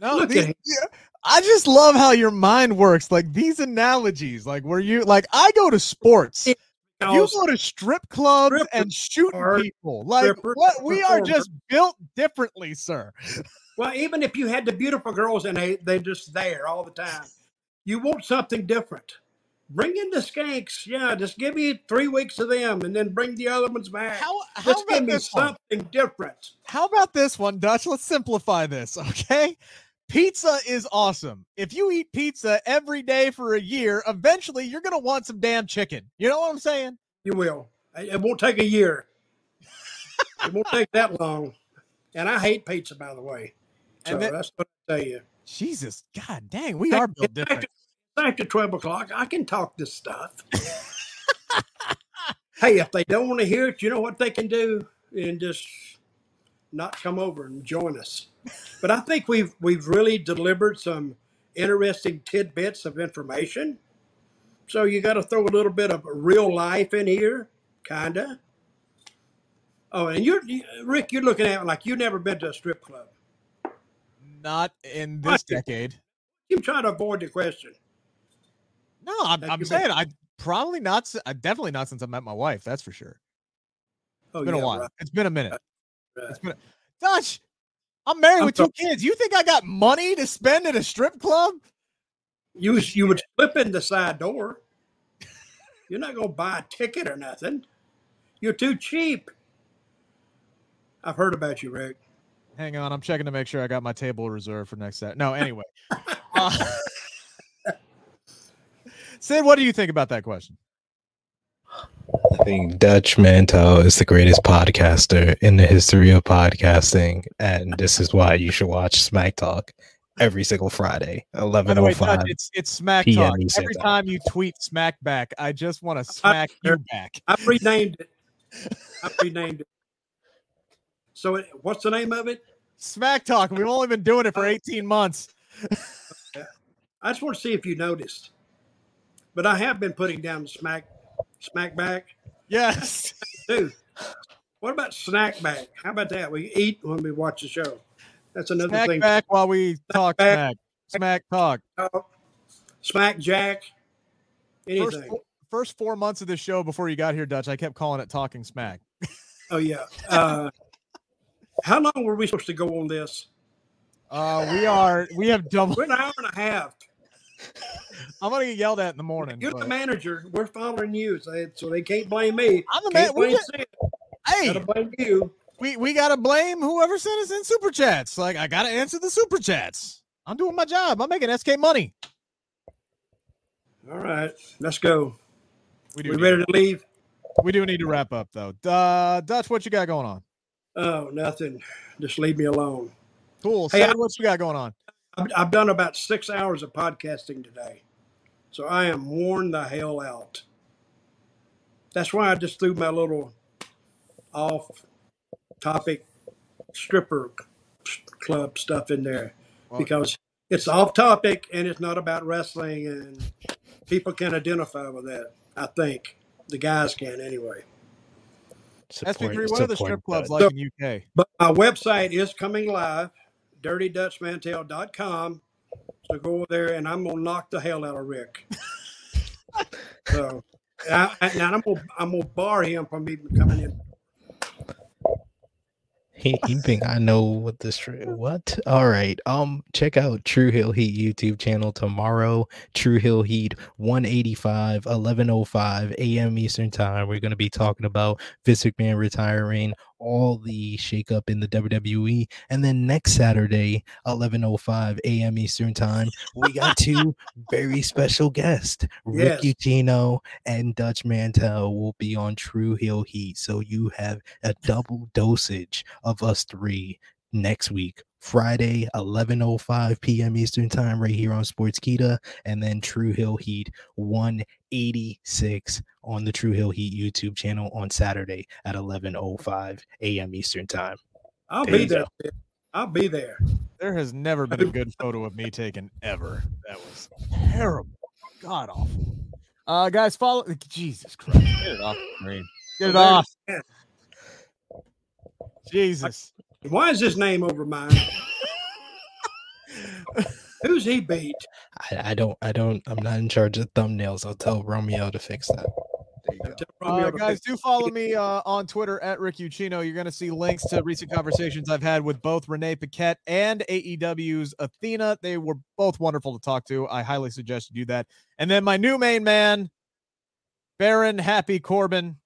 S2: No,
S3: Look at him.
S2: yeah, I just love how your mind works. Like these analogies, like where you like I go to sports. You go to strip clubs and shooting
S3: are
S2: people. Like what we are just built differently, sir.
S3: Well, even if you had the beautiful girls and they they're just there all the time, you want something different. Bring in the skanks. Yeah, just give me three weeks of them and then bring the other ones back.
S2: How how
S3: Just give
S2: about
S3: me
S2: this one?
S3: something different.
S2: How about this one, Dutch? Let's simplify this, okay? Pizza is awesome. If you eat pizza every day for a year, eventually you're gonna want some damn chicken. You know what I'm saying?
S3: You will. It won't take a year. it won't take that long. And I hate pizza, by the way. So
S2: then-
S3: that's what I tell you.
S2: Jesus, god dang, we are built different.
S3: After 12 o'clock, I can talk this stuff. hey, if they don't want to hear it, you know what they can do? And just not come over and join us. But I think we've we've really delivered some interesting tidbits of information. So you got to throw a little bit of real life in here, kinda. Oh, and you're Rick. You're looking at it like you've never been to a strip club.
S2: Not in this
S3: Right.
S2: decade.
S3: You trying to avoid the question.
S2: No, I'm, I'm saying I probably not. Definitely not since I met my wife. That's for sure.
S3: Oh,
S2: It's been
S3: yeah,
S2: a while.
S3: right,
S2: It's been a minute.
S3: Right.
S2: Been Dutch. I'm married
S3: I'm
S2: with two kids. You think I got money to spend at a strip club?
S3: You you would slip in the side door. You're not gonna buy a ticket or nothing. You're too cheap. I've heard about you, Rick.
S2: Hang on, I'm checking to make sure I got my table reserved for next set. No, anyway. Uh, Sid, what do you think about that question?
S4: I think Dutch Mantell is the greatest podcaster in the history of podcasting, and this is why you should watch Smack Talk every single Friday,
S2: By the
S4: eleven
S2: way,
S4: oh five.
S2: it's it's smack
S4: PM
S2: talk.
S4: Eastern
S2: Every
S4: time.
S2: time you tweet smack back, I just want to smack you back.
S3: I've renamed it. I've renamed it. So, it, what's the name of it?
S2: Smack talk. We've only been doing it for uh, 18 months.
S3: I just want to see if you noticed. But I have been putting down smack, smack back
S2: Yes.
S3: too. What about snack back? How about that? We eat when we watch the show. That's another
S2: Smack
S3: thing.
S2: back while we talk
S3: back.
S2: smack. Smack talk.
S3: Talk, Smack Jack.
S2: First,
S3: Anything.
S2: four, first four months of the show before you got here, Dutch, I kept calling it talking smack.
S3: Oh yeah. Uh, how long were we supposed to go on this?
S2: Uh, we are we have double.
S3: We're an hour and a half.
S2: I'm gonna get yelled at in the morning.
S3: You're the manager. We're following you, so they, can't blame me.
S2: I'm the man.
S3: Can't
S2: We
S3: blame
S2: get, hey,
S3: Gotta blame you.
S2: we we gotta blame whoever sent us in super chats. Like I gotta answer the super chats. I'm doing my job. I'm making SK money.
S3: All right, let's go.
S2: We.
S3: We ready to leave?
S2: We do need to wrap up though. Uh, Dutch, what you got going on?
S3: Oh, nothing. Just leave me alone.
S2: Cool.
S3: Hey,
S2: Sid,
S3: I-
S2: what you got going on?
S3: I've, I've done about six hours of podcasting today, so I am worn the hell out. That's why I just threw my little off-topic stripper club stuff in there
S2: Well-
S3: because it's off-topic and it's not about wrestling, and people can identify with that. I think the guys can anyway.
S2: SP3, what are the strip clubs
S3: So-
S2: like in UK?
S3: But my website is coming live, dirtydutchmantel.com. So go over there and I'm gonna knock the hell out of Rick. so I, I, now I'm gonna I'm gonna bar him from even coming in.
S4: He, think I know what this what? All right. Um, check out True Hill Heat YouTube channel tomorrow. True Hill Heat 185, 1105 a.m. Eastern time. We're gonna be talking about Vince McMahon retiring, all the shakeup in the WWE, and then next Saturday, 1105 a.m. Eastern time, we got two very special guests, Rick
S3: Yes.
S4: Ucchino and Dutch Mantell will be on True Hill Heat. So you have a double dosage of us three next week. Friday, 11:05 p.m. Eastern Time, right here on Sportskeeda, and then True Hill Heat 186 on the True Hill Heat YouTube channel on Saturday at 11:05 a.m. Eastern Time.
S3: I'll
S4: There
S3: be there.
S4: go.
S3: I'll be there.
S2: There has never been a good photo of me taken ever. That was terrible. God awful. Uh guys, follow Jesus Christ. Get it off the screen. Get it off. Jesus.
S3: Why is his name over mine? Who's he beat?
S4: I, I don't, I don't, I'm not in charge of thumbnails. I'll tell Romeo to fix that. There you go.
S2: Uh, guys, do follow me uh, on Twitter at Rick Ucchino. You're going to see links to recent conversations I've had with both Renee Paquette and AEW's Athena. They were both wonderful to talk to. I highly suggest you do that. And then my new main man, Baron Happy Corbin,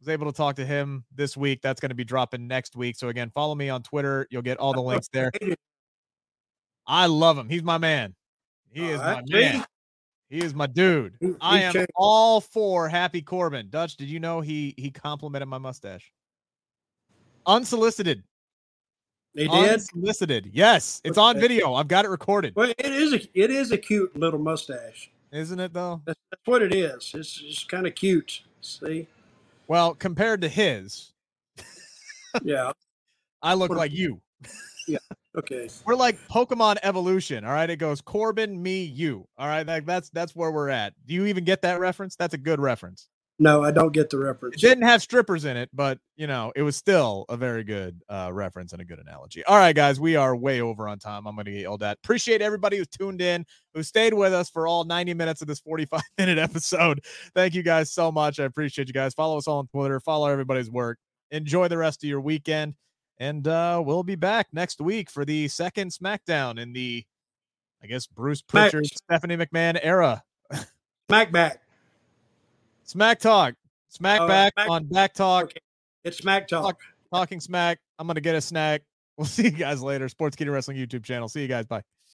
S2: was able to talk to him this week. That's going to be dropping next week. So again, follow me on Twitter. You'll get all the links there. I love him. He's my man. He oh, is my man. He is my dude. I am all for Happy Corbin. Dutch, did you know he he complimented my mustache? Unsolicited.
S3: They did.
S2: Unsolicited. Yes, it's on video. I've got it recorded.
S3: Well, it is a it is a cute little mustache.
S2: Isn't it though?
S3: That's, that's what it is. It's just kind of cute. See?
S2: Well, compared to his,
S3: Yeah.
S2: I look like you. Yeah.
S3: Okay.
S2: We're like Pokemon evolution. All right. It goes Corbin, me, you. All right. Like that's that's where we're at. Do you even get that reference? That's a good reference.
S3: No, I don't get the reference.
S2: It didn't have strippers in it, but you know, it was still a very good uh, reference and a good analogy. All right, guys, we are way over on time. I'm going to get yelled at. Appreciate everybody who tuned in, who stayed with us for all 90 minutes of this 45 minute episode. Thank you guys so much. I appreciate you guys. Follow us all on Twitter. Follow everybody's work. Enjoy the rest of your weekend, and uh, we'll be back next week for the second SmackDown in the, I guess, Bruce Prichard, Stephanie McMahon era.
S3: Smack back.
S2: Smack Talk. Smack
S3: Oh,
S2: back
S3: Smack-
S2: on Back Talk.
S3: Okay. It's Smack Talk.
S2: talking smack. I'm gonna get a snack. We'll see you guys later. Sportskeeda Wrestling YouTube channel. See you guys. Bye.